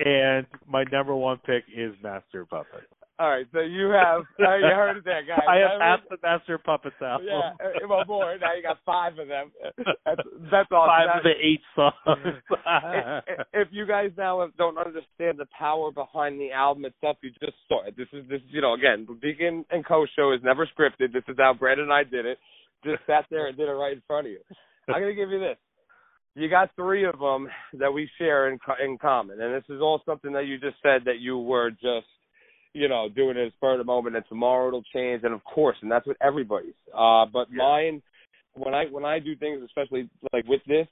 Inc. And my number one pick is Master Puppet. All right, so you have uh, you heard it there, guys. I have half the Master Puppets album. Yeah, uh, well, more. Now you got five of them. That's that's awesome. Five That- of the eight songs. if, if you guys now don't understand the power behind the album itself, you just saw it. This is this you know again, the Deacon and Co show is never scripted. This is how Brandon and I did it. Just sat there and did it right in front of you. I'm gonna give you this. You got three of them that we share in in common, and this is all something that you just said that you were just you know doing it spur of the moment, and tomorrow it'll change, and of course, and that's what everybody's. Uh, but Yeah. mine when I when I do things, especially like with this,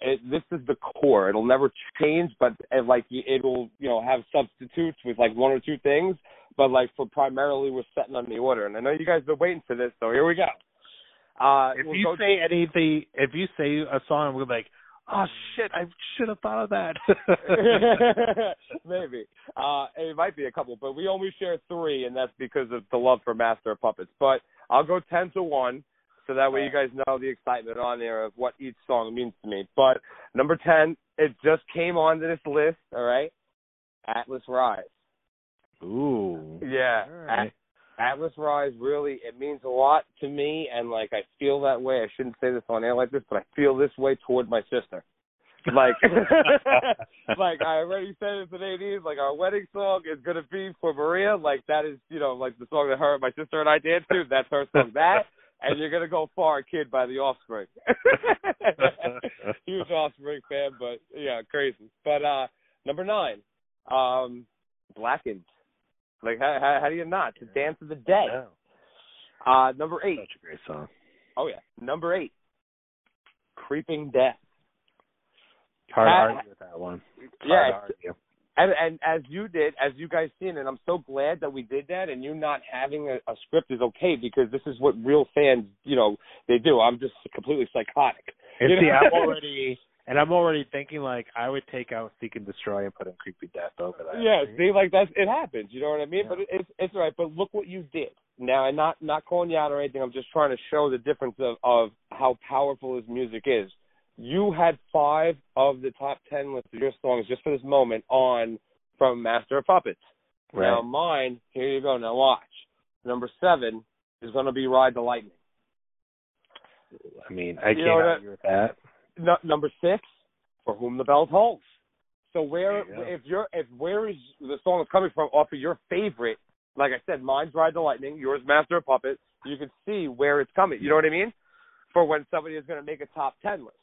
it, this is the core. It'll never change, but it, like it'll you know have substitutes with like one or two things. But like for primarily, we're setting on the order, and I know you guys have been waiting for this, so here we go. Uh, if we'll you say anything, if you say a song, we're like, oh shit, I should have thought of that. Maybe. Uh, it might be a couple, but we only share three, and that's because of the love for Master of Puppets. But I'll go ten to one, so that way you guys know the excitement on there of what each song means to me. But number ten, it just came onto this list. All right, Atlas Rise. Ooh. Yeah. All right. Atlas Rise really it means a lot to me and like I feel that way. I shouldn't say this on air like this, but I feel this way toward my sister. Like like I already said it today Neve, like our wedding song is gonna be for Maria, like that is, you know, like the song that her my sister and I danced to, that's her song. That and you're gonna go far kid by the offspring. Huge offspring fan, but yeah, crazy. But uh number nine, um Blackened. Like how how, how do you not? The Dance of the Dead. Yeah. Uh number eight. Such a great song. Oh yeah. Number eight. Creeping Death. Hard to Uh, argue with that one. Hard Yeah, to and and as you did, as you guys seen, and I'm so glad that we did that. And you not having a, a script is okay because this is what real fans, you know, they do. I'm just completely psychotic. You know? I'm already, and I'm already thinking like I would take out Seek and Destroy and put in Creepy Death over that. Yeah, see, like that's it happens. You know what I mean? Yeah. But it's it's all right. But look what you did. Now, I'm not not calling you out or anything. I'm just trying to show the difference of of how powerful his music is. You had five of the top ten list of your songs just for this moment on from Master of Puppets. Right. Now mine, here you go. Now watch. Number seven is going to be Ride the Lightning. I mean, I You can't argue with that. No, number six, For Whom the Bell Tolls. So where you if you're if where is the song is coming from off of your favorite? Like I said, mine's Ride the Lightning, yours Master of Puppets. You can see where it's coming. You know what I mean? For when somebody is going to make a top ten list.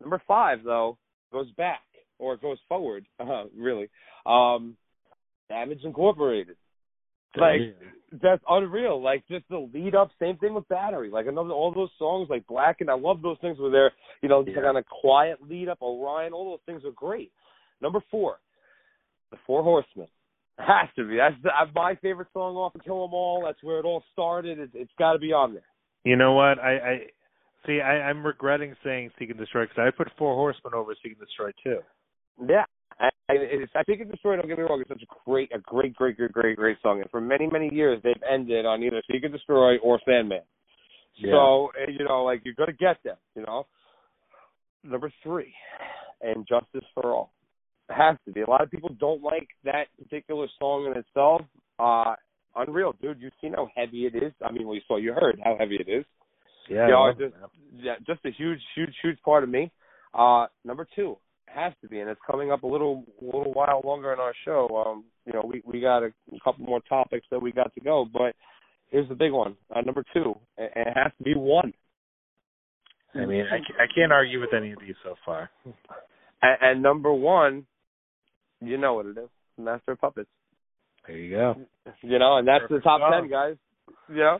Number five though goes back or goes forward. Uh, really, um, Damage Incorporated. Like that's unreal. Like just the lead up, same thing with Battery. Like another all those songs like Black and I love those things where they're you know just Yeah. kind of quiet lead up. Orion, all those things are great. Number four, The Four Horsemen. Has to be. That's the, my favorite song off of Kill 'Em All. That's where it all started. It, it's got to be on there. You know what? I, I see. I, I'm regretting saying Seek and Destroy because I put Four Horsemen over Seek and Destroy too. Yeah. I, I, it's, I think it's Destroy. Don't get me wrong. It's such a great, a great, great, great, great, great song. And for many, many years, they've ended on either Seek and Destroy or Sandman. So uh, you know, like you're gonna get them. You know. Number three, and Justice for All. It has to be. A lot of people don't like that particular song in itself. Uh unreal, dude. You've seen how heavy it is. I mean, well, you saw, you heard how heavy it is. yeah, you know, I it's love just, yeah, just a huge, huge, huge part of me. Uh, number two has to be, and it's coming up a little, little while longer in our show. Um, you know, we we got a, couple more topics that we got to go, but here's the big one. Uh, number two, it, it has to be one. I mean, I, I can't argue with any of these so far. And, and number one, you know what it is, Master of Puppets. There you go. You know, and that's Perfect the top song. ten guys. You know,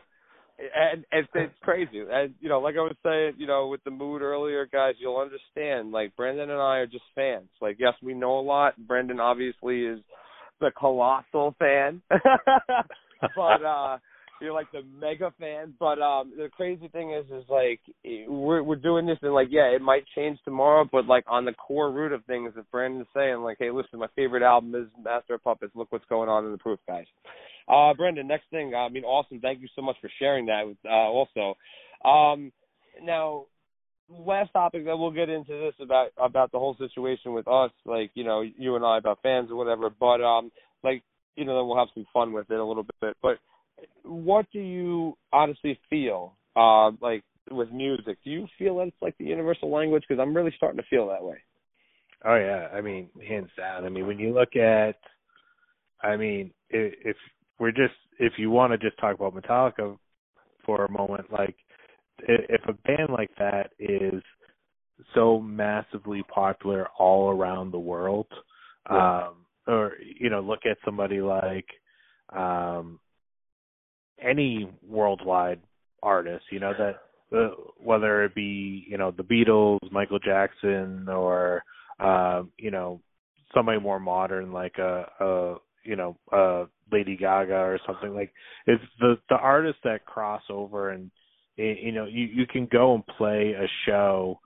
and it's it's crazy. And you know, like I was saying, you know, with the mood earlier, guys, you'll understand. Like Brandon and I are just fans. Like, yes, we know a lot. Brandon obviously is the colossal fan, but uh you're like the mega fan. But um the crazy thing is, is like we're we're doing this, and like yeah, it might change tomorrow, but like on the core root of things, if Brandon's saying like, hey, listen, my favorite album is Master of Puppets. Look what's going on in the proof, guys. Uh, Brandon, next thing, I mean, awesome. Thank you so much for sharing that. With, uh, also, um, now, last topic that we'll get into this about about the whole situation with us, like you know, you and I about fans or whatever. But um, like you know, then we'll have some fun with it a little bit. But what do you honestly feel, uh, like with music? Do you feel that it's like the universal language? Because I'm really starting to feel that way. Oh yeah, I mean, hands down. I mean, when you look at, I mean, if we're just if you want to just talk about Metallica for a moment, like if a band like that is so massively popular all around the world, Yeah. um, or you know, look at somebody like um, any worldwide artist, you know that uh, whether it be you know the Beatles, Michael Jackson, or uh, you know somebody more modern like a, a you know uh Lady Gaga or something. Like it's the the artists that cross over and you know you you can go and play a show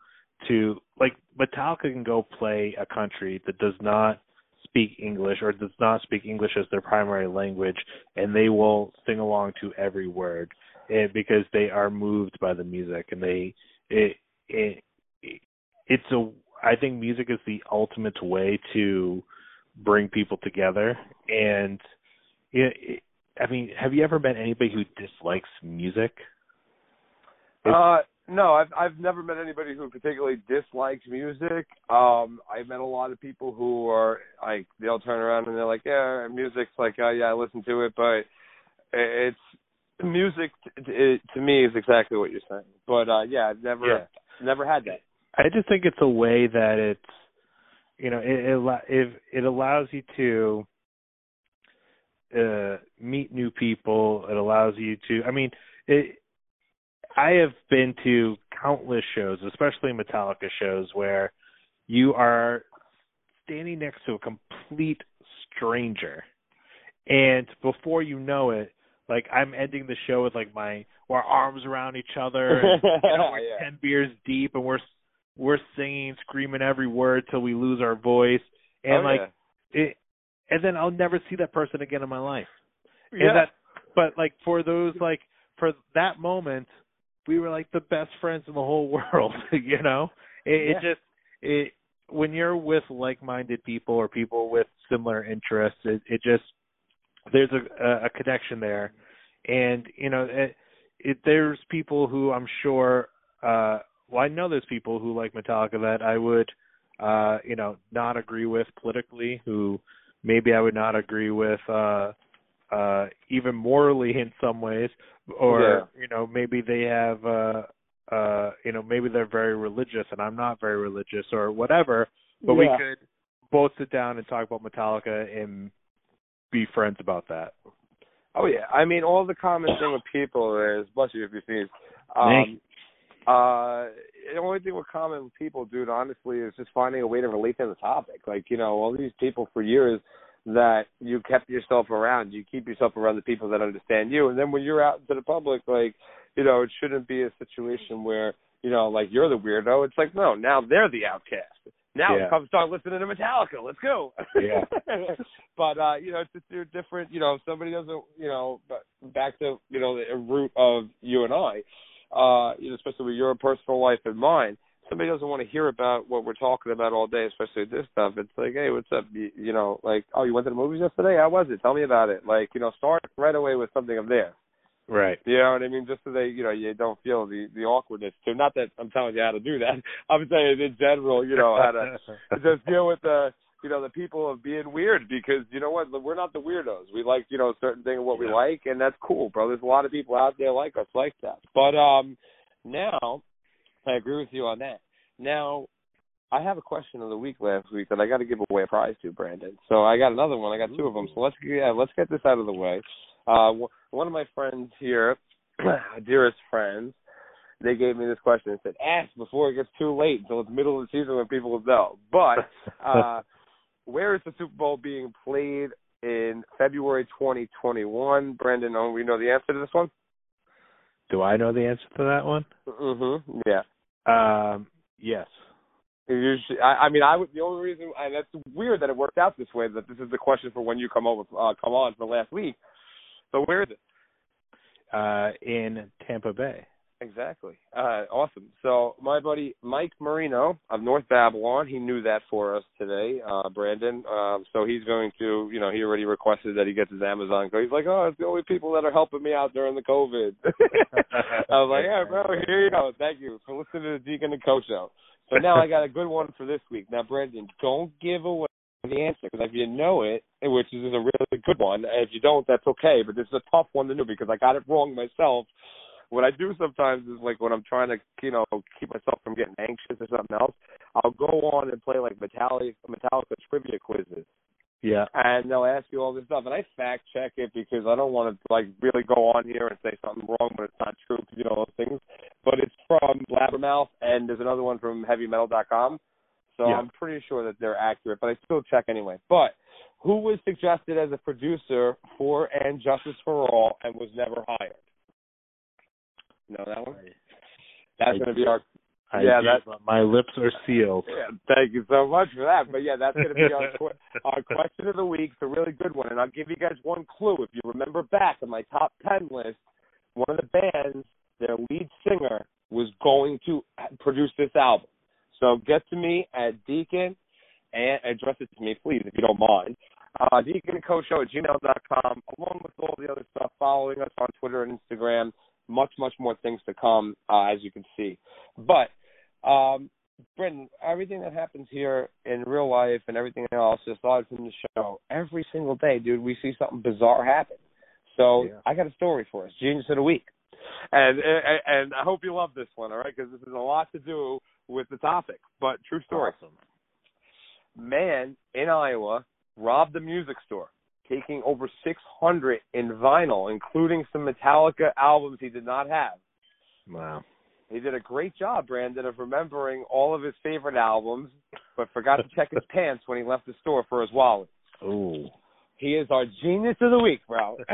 to like Metallica can go play a country that does not speak English or does not speak English as their primary language and they will sing along to every word eh, because they are moved by the music and they it, it it's a I think music is the ultimate way to bring people together and it, I mean have you ever met anybody who dislikes music uh no, I've I've never met anybody who particularly dislikes music. Um, I've met a lot of people who are like they'll turn around and they're like, yeah, music's like, uh, yeah, I listen to it, but it's music to, to me is exactly what you're saying. But uh yeah, I've never yeah. never had that. I just think it's a way that it's you know it it, it, it allows you to uh meet new people. It allows you to. I mean, it I have been to countless shows, especially Metallica shows, where you are standing next to a complete stranger, and before you know it, like I'm ending the show with like my our arms around each other, and, you know, we're yeah. ten beers deep, and we're we're singing, screaming every word till we lose our voice, and oh, like yeah. it, and then I'll never see that person again in my life. Yeah. And that, but like for those like for that moment, we were like the best friends in the whole world. you know, it, yeah. it just it when you're with like-minded people or people with similar interests, it, it just there's a, a connection there, and you know, it, it, there's people who I'm sure. uh Well, I know there's people who like Metallica that I would, uh, you know, not agree with politically. Who maybe I would not agree with. uh uh even morally in some ways or yeah. you know maybe they have uh uh you know maybe they're very religious and I'm not very religious or whatever but yeah. we could both sit down and talk about Metallica and be friends about that. Oh yeah, I mean all the common thing with people is bless you if you sneeze. Um, uh, the only thing with common people, dude, honestly, is just finding a way to relate to the topic. Like you know, all these people for years that you kept yourself around. You keep yourself around the people that understand you, and then when you're out into the public, like you know, it shouldn't be a situation where you know, like you're the weirdo. It's like no, now they're the outcast. Now yeah. come start listening to Metallica. Let's go. Yeah. but uh, you know, it's just you're different. You know, if somebody doesn't, you know, back to you know the root of you and I, uh, you know, especially with your personal life and mine somebody doesn't want to hear about what we're talking about all day, especially this stuff, it's like, hey, what's up? You, you know, like, oh, you went to the movies yesterday? How was it? Tell me about it. Like, you know, start right away with something of theirs. Right. You know what I mean? Just so they, you know, you don't feel the the awkwardness. So not that I'm telling you how to do that. I'm saying in general, you know, how to just deal with the, you know, the people of being weird because you know what, we're not the weirdos. We like, you know, certain thing of what we like, and that's cool, bro. There's a lot of people out there like us like that. But um, now I agree with you on that. Now, I have a question of the week last week that I got to give away a prize to, Brandon. So I got another one. I got two of them. So let's yeah, let's get this out of the way. Uh, one of my friends here, dearest friends, they gave me this question and said, "Ask before it gets too late until it's middle of the season when people will know." But uh, where is the Super Bowl being played in February 2021? Brandon, oh, we know the answer to this one. Do I know the answer to that one? Mm-hmm. Yeah. Um. Yes. Usually, I, I mean, I would. The only reason, and that's weird that it worked out this way. That this is the question for when you come over, uh, come on for last week. So where is it? Uh, in Tampa Bay. Exactly. Uh, awesome. So my buddy Mike Marino of North Babylon, he knew that for us today, uh, Brandon. Um, so he's going to, you know, he already requested that he gets his Amazon code. He's like, oh, it's the only people that are helping me out during the COVID. I was like, yeah, bro, here you go. Thank you for listening to the Deacon and Co show. So now I got a good one for this week. Now, Brandon, don't give away the answer because if you know it, which is a really good one, if you don't, that's okay. But this is a tough one to know because I got it wrong myself what I do sometimes is like when I'm trying to, you know, keep myself from getting anxious or something else, I'll go on and play like Metallica Metallica trivia quizzes. Yeah. And they'll ask you all this stuff, and I fact check it because I don't want to like really go on here and say something wrong when it's not true. You know those things. but it's from Blabbermouth, and there's another one from HeavyMetal.com. So Yeah. I'm pretty sure that they're accurate, but I still check anyway. But who was suggested as a producer for And Justice for All and was never hired? Know that one? That's going to be our I Yeah, do, that- my lips are sealed. Yeah, thank you so much for that. But yeah, that's going to be our, qu- our question of the week. It's a really good one, and I'll give you guys one clue. If you remember back in my top ten list, one of the bands, their lead singer, was going to produce this album. So get to me at Deacon and address it to me, please, if you don't mind. Uh, Deacon and Co Show at gmail.com, along with all the other stuff. Following us on Twitter and Instagram. Much, much more things to come, uh, as you can see. But um, Brandon, everything that happens here in real life and everything else, aside from the show, every single day, dude, we see something bizarre happen. So Yeah. I got a story for us, Genius of the Week, and and, and I hope you love this one, all right? Because this is a lot to do with the topic, but true story. Awesome. Man in Iowa robbed a music store, taking over 600 in vinyl, including some Metallica albums he did not have. Wow. He did a great job, Brandon, of remembering all of his favorite albums, but forgot to check his pants when he left the store for his wallet. Ooh. He is our genius of the week, bro.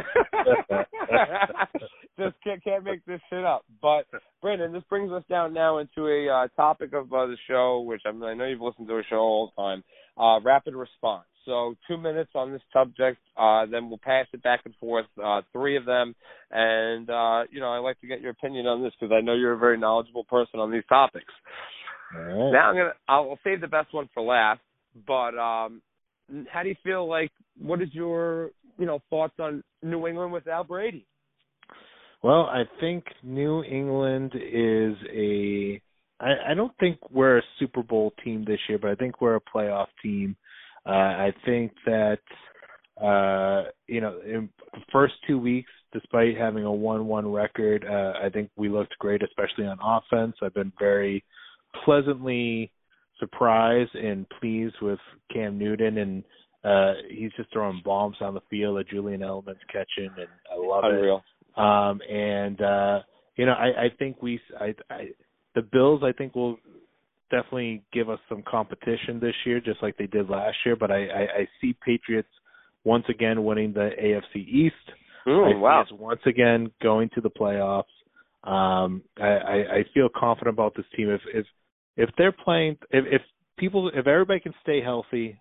Just can't, can't make this shit up. But Brandon, this brings us down now into a uh, topic of uh, the show, which I, mean, I know you've listened to a show all the time. Uh, rapid response. So two minutes on this subject, uh, then we'll pass it back and forth, uh, three of them, and uh, you know I'd like to get your opinion on this because I know you're a very knowledgeable person on these topics. All right. Now I'm gonna I'll save the best one for last. But um how do you feel like what is your you know thoughts on New England without Brady? Well, I think New England is a. I, I don't think we're a Super Bowl team this year, but I think we're a playoff team. Uh, I think that uh, you know, in the first two weeks, despite having a one-one record, uh, I think we looked great, especially on offense. I've been very pleasantly surprised and pleased with Cam Newton, and uh, he's just throwing bombs on the field that Julian Edelman's catching, and I love it. Unreal. Um, and uh, you know, I, I think we, I, I, the Bills, I think will definitely give us some competition this year, just like they did last year. But I, I, I see Patriots once again winning the AFC East. Ooh, wow. once again going to the playoffs. Um, I, I, I feel confident about this team. If if if they're playing, if, if people, if everybody can stay healthy,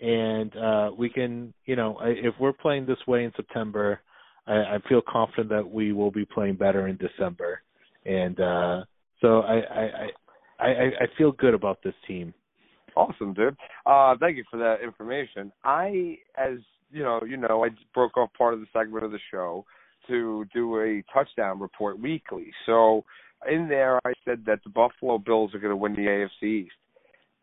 and uh, we can, you know, if we're playing this way in September, I, I feel confident that we will be playing better in December, and uh, so I, I, I, I, I feel good about this team. Awesome, dude. Uh, thank you for that information. I, as you know, you know, I broke off part of the segment of the show to do a touchdown report weekly. So in there, I said that the Buffalo Bills are going to win the AFC East.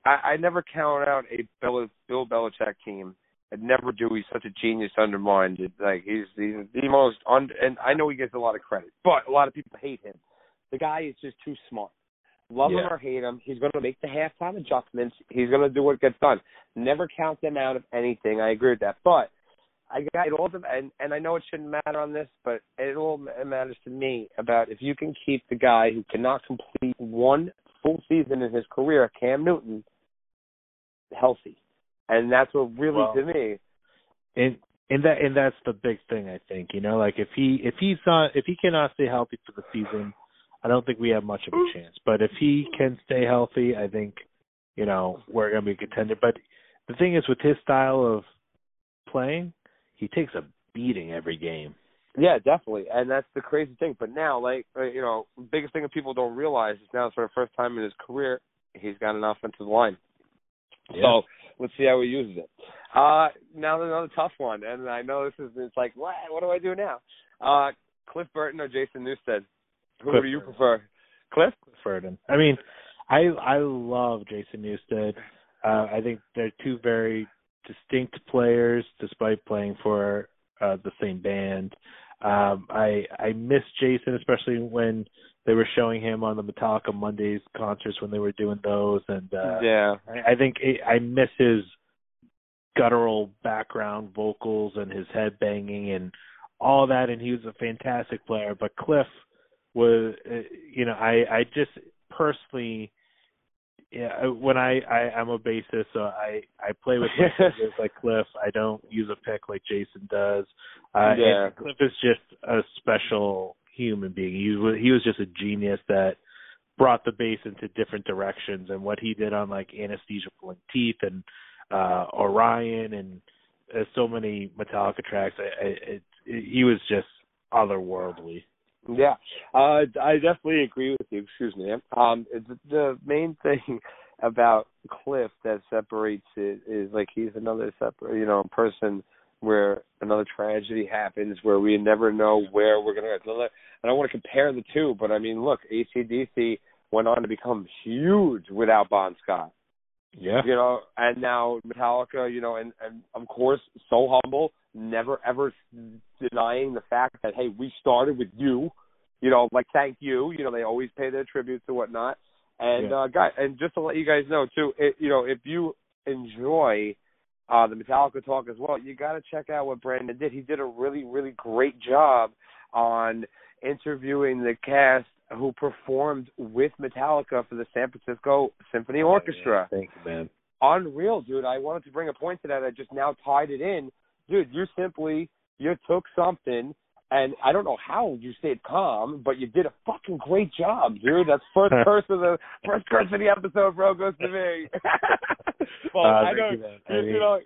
I, I never count out a Bill, Bill Belichick team. I'd never do. He's such a genius undermined. Like he's, he's the most un, and I know he gets a lot of credit, but a lot of people hate him. The guy is just too smart. Love him or hate him, he's going to make the halftime adjustments. He's going to do what gets done. Never count them out of anything. I agree with that. But I got it all, and and I know it shouldn't matter on this, but it all matters to me about if you can keep the guy who cannot complete one full season in his career, Cam Newton, healthy, and that's what really Well, to me. and and that and that's the big thing I think. You know, like if he if he's not if he cannot stay healthy for the season, I don't think we have much of a chance. But if he can stay healthy, I think you know we're going to be a contender. But the thing is, with his style of playing, he takes a beating every game. Yeah, definitely, and that's the crazy thing. But now, like uh, you know, biggest thing that people don't realize is now for the first time in his career, he's got an offensive line. So let's see how he uses it. Uh now another tough one, and I know this is it's like what what do I do now? Uh Cliff Burton or Jason Newsted? Who do you prefer? Cliff? Burton. I mean, I I love Jason Newsted. Uh, I think they're two very distinct players, despite playing for uh, the same band. Um, I I miss Jason, especially when they were showing him on the Metallica Mondays concerts when they were doing those, and uh, yeah. I, I think it, I miss his guttural background vocals and his head banging and all that. And he was a fantastic player. But Cliff was uh, you know I I just personally yeah when I, I I'm a bassist so I I play with fingers like Cliff. I don't use a pick like Jason does. Uh Yeah. Cliff is just a special human being. He was he was just a genius that brought the bass into different directions and what he did on like anesthesia pulling teeth and uh Orion and uh, so many Metallica tracks. I, I, it, it, he was just otherworldly Yeah, uh, I definitely agree with you. Excuse me. Um, the, the main thing about Cliff that separates it is like he's another separate, you know, person where another tragedy happens where we never know where we're gonna. And I don't want to compare the two, but I mean, look, ACDC went on to become huge without Bon Scott. yeah you know, and now Metallica, you know, and and of course, so humble, never ever denying the fact that hey, we started with you, you know, like thank you, you know, they always pay their tributes and whatnot. And Yeah. uh guys, and just to let you guys know too, it, you know, if you enjoy uh the Metallica talk as well, you got to check out what Brandon did. He did a really really great job on interviewing the cast who performed with Metallica for the San Francisco Symphony Orchestra thank you man unreal, dude. I wanted to bring a point to that. I just now tied it in, dude. You simply you took something, and I don't know how you stayed calm, but you did a fucking great job, dude. That's first curse of the first curse of the episode, bro. Goes to me. well, Uh, I know you. I mean- you know.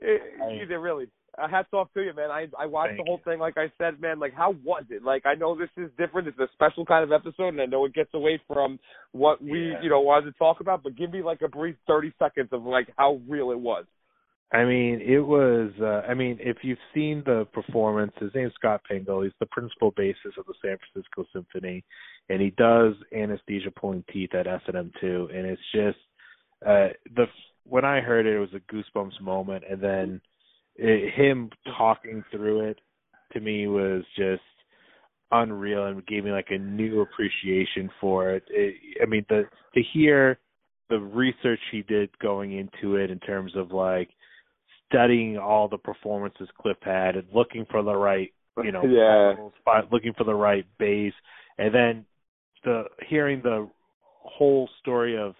It, I- you really. Uh, hats off to you, man. I I watched the whole thing. Like I said, man. Like, how was it? Like, I know this is different. It's a special kind of episode, and I know it gets away from what we, Yeah. you know, wanted to talk about. But give me like a brief thirty seconds of like how real it was. I mean, it was. Uh, I mean, if you've seen the performance, his name's Scott Pingel. He's the principal bassist of the San Francisco Symphony, and he does anesthesia pulling teeth at S and M two. And it's just uh, the when I heard it, it was a goosebumps moment, and then it, him talking through it to me was just unreal and gave me like a new appreciation for it. it I mean, the to hear the research he did going into it in terms of like studying all the performances Cliff had and looking for the right, you know, Yeah. spot, looking for the right bass, and then the hearing the whole story of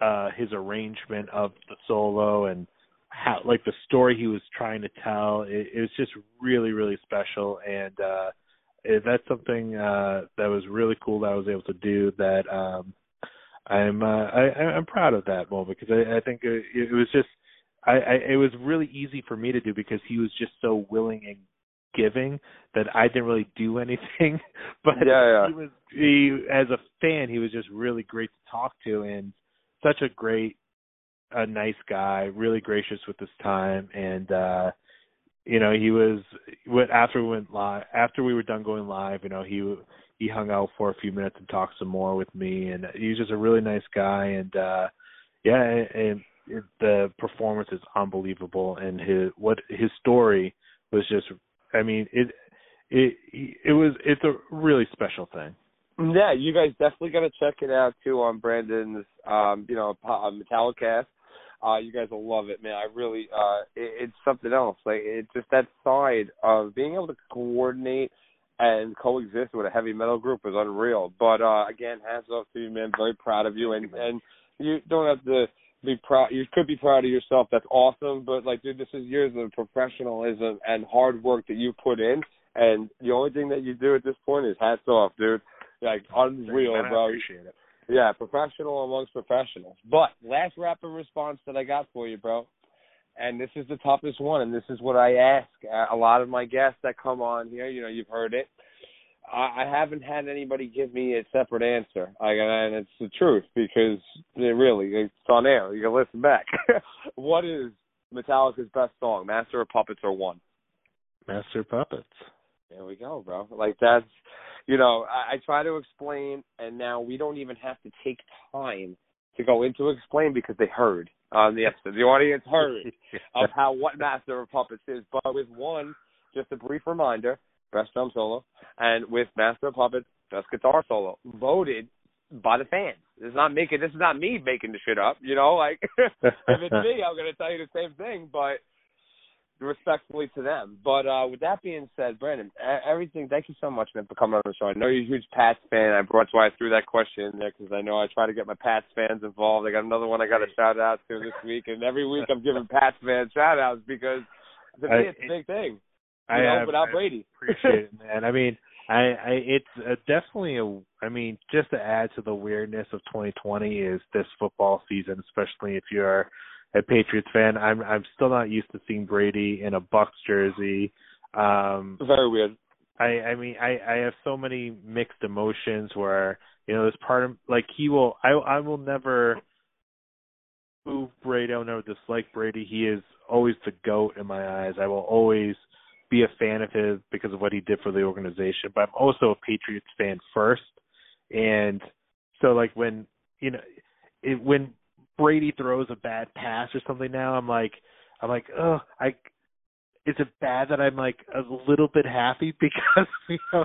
uh his arrangement of the solo and how like the story he was trying to tell it, it was just really really special and uh that's something uh that was really cool that I was able to do that um I'm uh I I'm proud of that moment because I I think it, it was just I, I it was really easy for me to do because he was just so willing and giving that I didn't really do anything. But Yeah, yeah. he was he as a fan he was just really great to talk to and such a great a nice guy really gracious with his time. And uh you know he was what after we went live after we were done going live you know he he hung out for a few minutes and talked some more with me. And he was just a really nice guy. And uh yeah and, and the performance is unbelievable and his what his story was just i mean it it it was it's a really special thing Yeah, you guys definitely got to check it out too on Brandon's, um, you know, uh, Metallicast. Uh, you guys will love it, man. I really, uh, it, it's something else. Like it's just that side of being able to coordinate and coexist with a heavy metal group is unreal. But uh, again, hats off to you, man. Very proud of you, and and you don't have to be proud. You could be proud of yourself. That's awesome. But like, dude, this is years of professionalism and hard work that you put in. And the only thing that you do at this point is hats off, dude. Like unreal, Man, I bro. appreciate it Yeah, professional amongst professionals. But last rapid response that I got for you, bro, and this is the toughest one, and this is what I ask a lot of my guests that come on here. You know, you've heard it. I, I haven't had anybody give me a separate answer, I, and it's the truth because it really it's on air. You can listen back. what is Metallica's best song, Master of Puppets or One? master puppets There we go, bro. Like that's, you know, I, I try to explain, and now we don't even have to take time to go into explain because they heard on the episode. The audience heard of how what Master of Puppets is. But with one, just a brief reminder, best drum solo, and with Master of Puppets, best guitar solo, voted by the fans. This is not making. This is not me making the shit up. You know, like if it's me, I'm gonna tell you the same thing. But respectfully to them. But uh with that being said, Brandon, everything. Thank you so much, man, for coming on the show. I know you're a huge Pats fan. I brought why I threw that question in there because I know I try to get my Pats fans involved. I got another one I got to shout out to this week, and every week I'm giving Pats fans shout outs because to me it's a big thing. You know, I, without I Brady. appreciate it, man. I mean, I, I it's uh, definitely a. I mean, just to add to the weirdness of 2020 is this football season, especially if you're a Patriots fan. I'm I'm still not used to seeing Brady in a Bucs jersey. Um Very weird. I I mean I I have so many mixed emotions where you know there's part of like he will I I will never move Brady. I'll never dislike Brady. He is always the goat in my eyes. I will always be a fan of his because of what he did for the organization. But I'm also a Patriots fan first, and so like when you know it, when Brady throws a bad pass or something now, I'm like I'm like, oh, I is it bad that I'm like a little bit happy because you know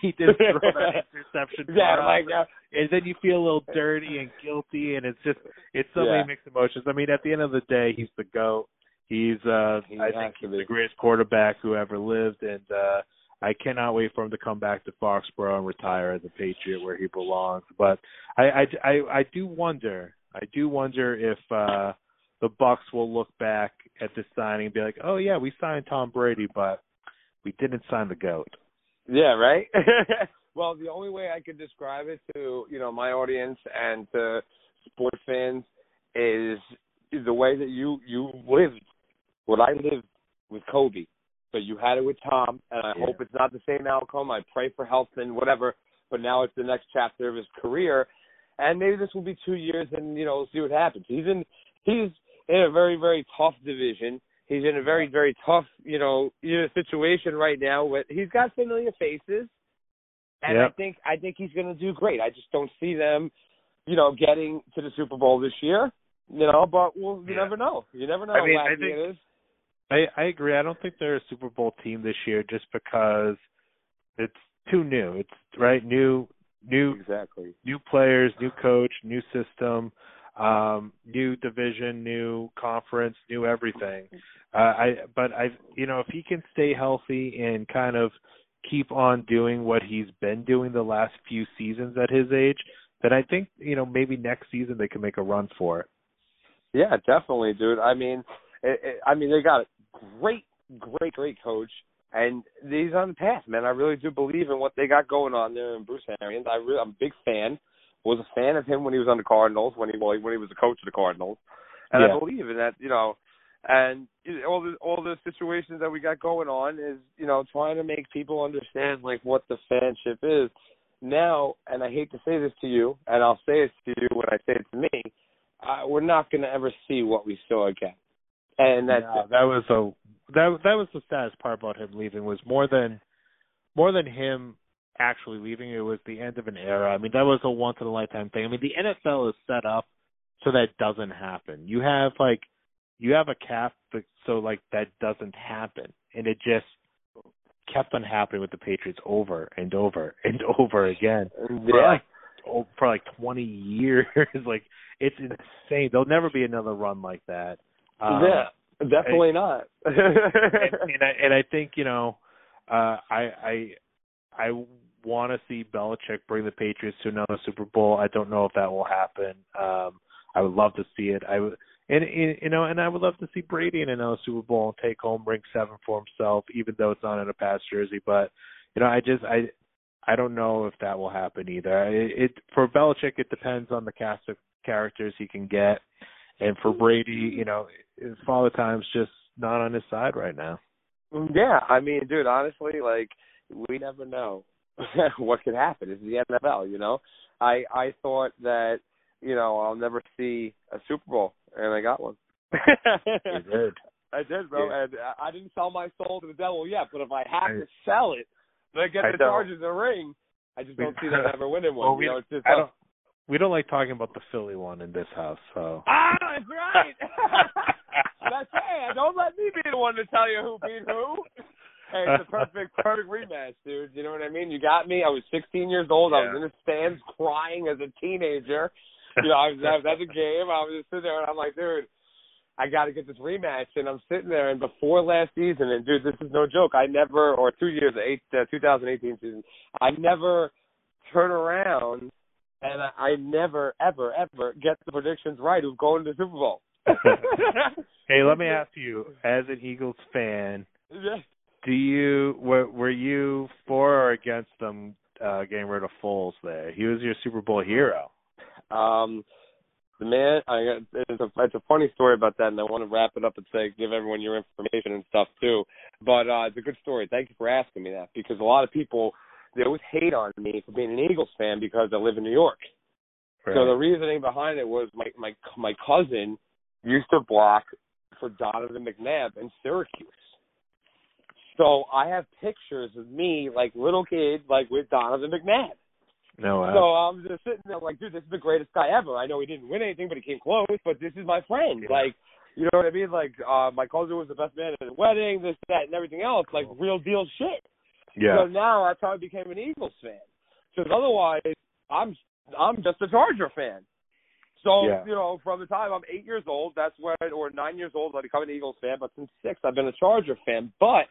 he did throw that interception? yeah, like uh, and then you feel a little dirty and guilty, and it's just it's so Yeah. many mixed emotions. I mean, at the end of the day, he's the goat. He's uh He I think he's the greatest quarterback who ever lived, and uh I cannot wait for him to come back to Foxborough and retire as a Patriot where he belongs. But I I I, I do wonder. I do wonder if uh the Bucs will look back at this signing and be like, "Oh yeah, we signed Tom Brady, but we didn't sign the goat." Yeah, right. well, the only way I could describe it to you know my audience and to sports fans is is the way that you you lived what I lived with Kobe, but you had it with Tom, and I Yeah. hope it's not the same outcome. I pray for health and whatever, but now it's the next chapter of his career, and maybe this will be two years, and you know we'll see what happens. He's in he's in a very very tough division. He's in a very very tough you know you know, situation right now. With he's got familiar faces, and I think I think he's going to do great. I just don't see them, you know, getting to the Super Bowl this year. You know, but well, you Yeah. never know. You never know I how mean, I think- it is. I I agree. I don't think they're a Super Bowl team this year just because it's too new. It's right new new Exactly. new players, new coach, new system, um, new division, new conference, new everything. Uh, I but I you know if he can stay healthy and kind of keep on doing what he's been doing the last few seasons at his age, then I think you know maybe next season they can make a run for it. Yeah, definitely, dude. I mean, it, it, I mean, they got great, great, great coach, and he's on the path, man. I really do believe in what they got going on there in Bruce Arians. I really, I'm a big fan. Was a fan of him when he was on the Cardinals, when he well, when he was the coach of the Cardinals, and Yeah. I believe in that. You know, and all the all the situations that we got going on is you know trying to make people understand like what the fanship is now. And I hate to say this to you, and I'll say it to you when I say it to me uh, we're not going to ever see what we saw again. And that's No, it. that was a that that was the saddest part about him leaving was more than more than him actually leaving. It was the end of an era. I mean, that was a once in a lifetime thing. I mean, the NFL is set up so that doesn't happen. You have like you have a cap, but so like that doesn't happen, and it just kept on happening with the Patriots over and over and over again for Yeah. like oh, for like 20 years. like it's insane. There'll never be another run like that. Um, yeah, definitely not. and, and I and I think you know, uh, I I I want to see Belichick bring the Patriots to another Super Bowl. I don't know if that will happen. Um, I would love to see it. I would. And, and you know, and I would love to see Brady in another Super Bowl and take home ring seven for himself, even though it's not in a Pats jersey. But you know, I just I I don't know if that will happen either. It, it for Belichick, it depends on the cast of characters he can get, and for Brady, you know, his father time's just not on his side right now. yeah, I mean, dude, honestly, like we never know what could happen. It's the NFL, you know. I I thought that you know I'll never see a Super Bowl, and I got one. He did. I did, bro, Yeah. and I- didn't sell my soul to the devil yet. But if I have I- to sell it, to get I the know. Chargers a ring, I just don't see them ever winning one. Well, we, you know, it's just I don't. We don't like talking about the Philly one in this house, so. Ah, that's right. that's right. Don't let me be the one to tell you who beat who. Hey, it's a perfect, perfect rematch, dude. You know what I mean? You got me. I was 16 years old. I was in the stands crying as a teenager. You know, I was, I was at the game. I was just sitting there, and I'm like, dude, I got to get this rematch, and I'm sitting there, and before last season, and dude, this is no joke. I never, or two years, eight, uh, 2018 season, I never turn around, and I, I never, ever, ever get the predictions right who's going to the Super Bowl. hey, let me ask you, as an Eagles fan, do you were were you for or against them uh getting rid of Foles there? He was your Super Bowl hero. Um, the man, I it's a it's a funny story about that, and I want to wrap it up and say give everyone your information and stuff too. But uh it's a good story. Thank you for asking me that because a lot of people they always hate on me for being an Eagles fan because I live in New York. Right. So the reasoning behind it was my my my cousin used to block for Donovan McNabb in Syracuse. So I have pictures of me like little kid like with Donovan McNabb. No, wow. So I'm just sitting there like, dude, this is the greatest guy ever. I know he didn't win anything, but he came close. But this is my friend. Yeah. Like, you know what I mean? Like, uh, my cousin was the best man at the wedding, this, that, and everything else. Like, real deal shit. Yeah. So now that's how I became an Eagles fan. Because otherwise, I'm I'm just a Charger fan. So Yeah. you know, from the time I'm eight years old, that's when, or nine years old, I become an Eagles fan. But since six, I've been a Charger fan. But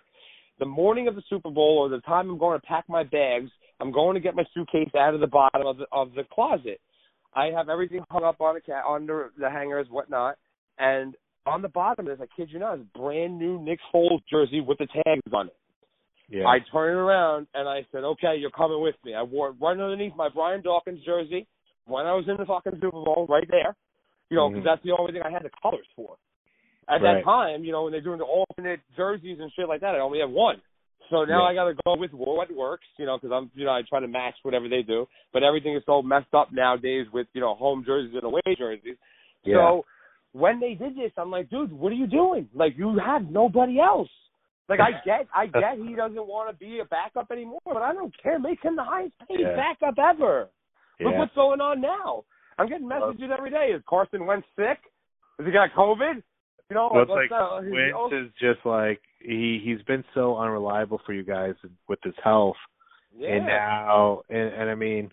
the morning of the Super Bowl, or the time I'm going to pack my bags, I'm going to get my suitcase out of the bottom of the of the closet. I have everything hung up on a cat under the hangers, whatnot, and on the bottom is, I kid you not, is a brand new Nick Foles jersey with the tags on it. Yeah. I turned around and I said, "Okay, you're coming with me." I wore it right underneath my Brian Dawkins jersey when I was in the fucking Super Bowl, right there. You know, because Mhm. that's the only thing I had the colors for. At Right. that time, you know, when they're doing the alternate jerseys and shit like that, I only have one. So now Yeah. I got to go with what works, you know, because I'm, you know, I try to match whatever they do. But everything is so messed up nowadays with, you know, home jerseys and away jerseys. Yeah. So when they did this, I'm like, dude, what are you doing? Like, you have nobody else. Like, I get, I get he doesn't want to be a backup anymore, but I don't care. Make him the highest paid Yeah. backup ever. Look what's going on now. I'm getting messages every day. Is Carson Wentz sick? Has he got COVID? You know, Well, it's what's like? He's- Wentz oh, is just like he he's been so unreliable for you guys with his health, yeah. and now and, and I mean,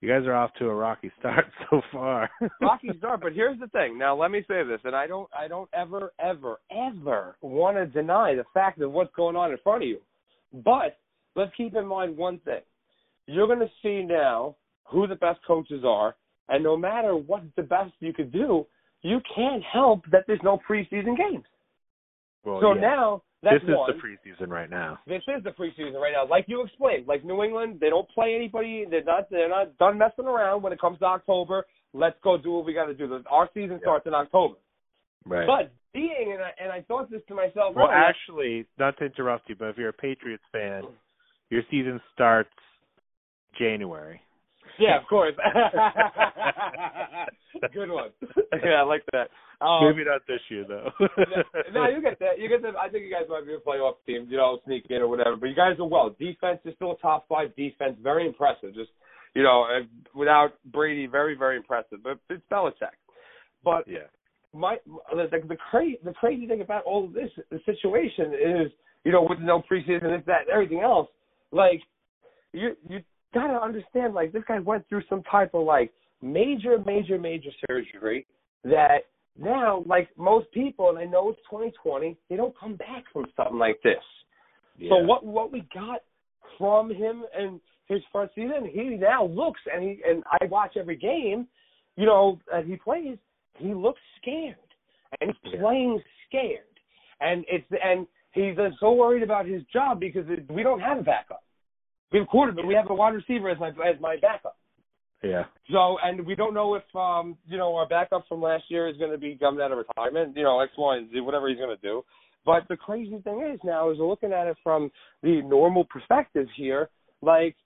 you guys are off to a rocky start so far. Rocky start, but here's the thing. Now let me say this, and I don't I don't ever, ever, ever want to deny the fact of what's going on in front of you. But let's keep in mind one thing. You're gonna see now who the best coaches are, and no matter what's the best you could do, you can't help that there's no preseason games. well, so yeah. now that's this is one. the preseason right now. This is the preseason right now. Like you explained, like New England, they don't play anybody. They're not. They're not done messing around when it comes to October. Let's go do what we got to do. Our season starts in October. Right. But being and I, and I thought this to myself. well, earlier, actually, not to interrupt you, but if you're a Patriots fan, your season starts January. Yeah, of course. Good one. yeah, I like that. Um, Maybe not this year though. no, you get that. You get that. I think you guys might be a playoff team, you know, sneak in or whatever. But you guys are well. Defense is still a top five defense. Very impressive. Just you know, uh, without Brady, very very impressive. But it's Belichick. But yeah. my the the crazy the crazy thing about all of this the situation is you know with no preseason this that and everything else like you you gotta understand like this guy went through some type of like major major major surgery that now like most people and I know it's 2020 they don't come back from something like this yeah. so what what we got from him and his first season, he now looks and he and I watch every game, you know, that he plays, he looks scared. And he's playing scared. And it's and he's so worried about his job because it, we don't have a backup. We have a quarterback, we have a wide receiver as my as my backup. Yeah. So, and we don't know if um, you know our backup from last year is going to be coming out of retirement. You know, X, Y, and Z, whatever he's going to do. But the crazy thing is now is looking at it from the normal perspective here. Like,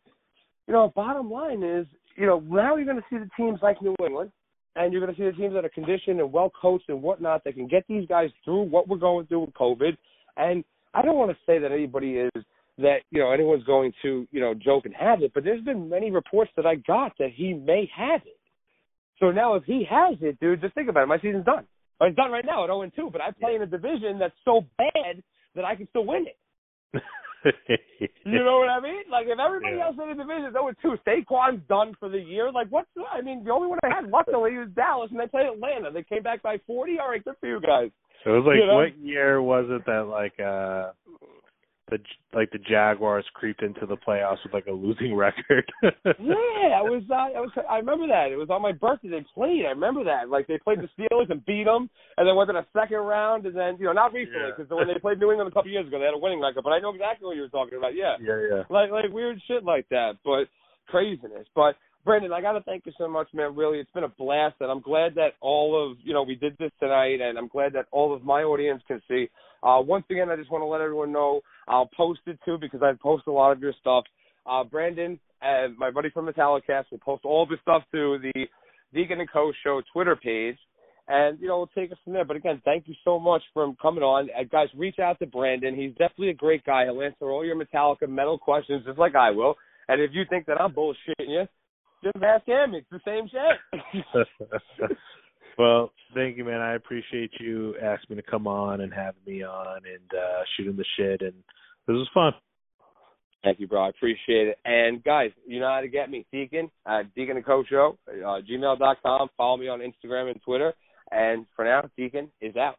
you know, bottom line is, you know, now you're going to see the teams like New England, and you're going to see the teams that are conditioned and well coached and whatnot that can get these guys through what we're going through with COVID. And I don't want to say that anybody is that you know anyone's going to you know joke and have it, but there's been many reports that I got that he may have it. So now if he has it, dude, just think about it. My season's done. Or It's done right now at 0 2, but I play in a division that's so bad that I can still win it. you know what I mean? Like if everybody Yeah. else in the division is 0 2, Saquon's done for the year. Like what's I mean, the only one I had luckily was Dallas, and they played Atlanta. They came back by 40. All right, good for you guys. So it was like You know? what year was it that like uh the like the Jaguars creeped into the playoffs with like a losing record? yeah, I was. Uh, I was. I remember that. It was on my birthday. They played. I remember that. Like they played the Steelers and beat them, and then went to the second round, and then you know not recently Yeah. because when they played New England a couple years ago, they had a winning record. But I know exactly what you were talking about. Yeah, yeah, yeah. like like weird shit like that, but craziness. But Brandon, I got to thank you so much, man. Really, it's been a blast, and I'm glad that all of you know we did this tonight, and I'm glad that all of my audience can see. Uh, once again, I just want to let everyone know I'll post it too because I post a lot of your stuff. Uh, Brandon and my buddy from Metallicast will post all this stuff to the Deacon and Co. Show Twitter page, and you know we'll take it from there. But again, thank you so much for coming on, uh, guys. Reach out to Brandon. He's definitely a great guy. He'll answer all your Metallica metal questions just like I will. And if you think that I'm bullshitting you, just ask him. It's the same shit. well, thank you, man. I appreciate you asking me to come on and having me on and uh shooting the shit and this was fun. Thank you, bro. I appreciate it. And guys, you know how to get me. Deacon, uh, Deacon and Co Show, uh, gmail.com. Follow me on Instagram and Twitter. And for now, Deacon is out.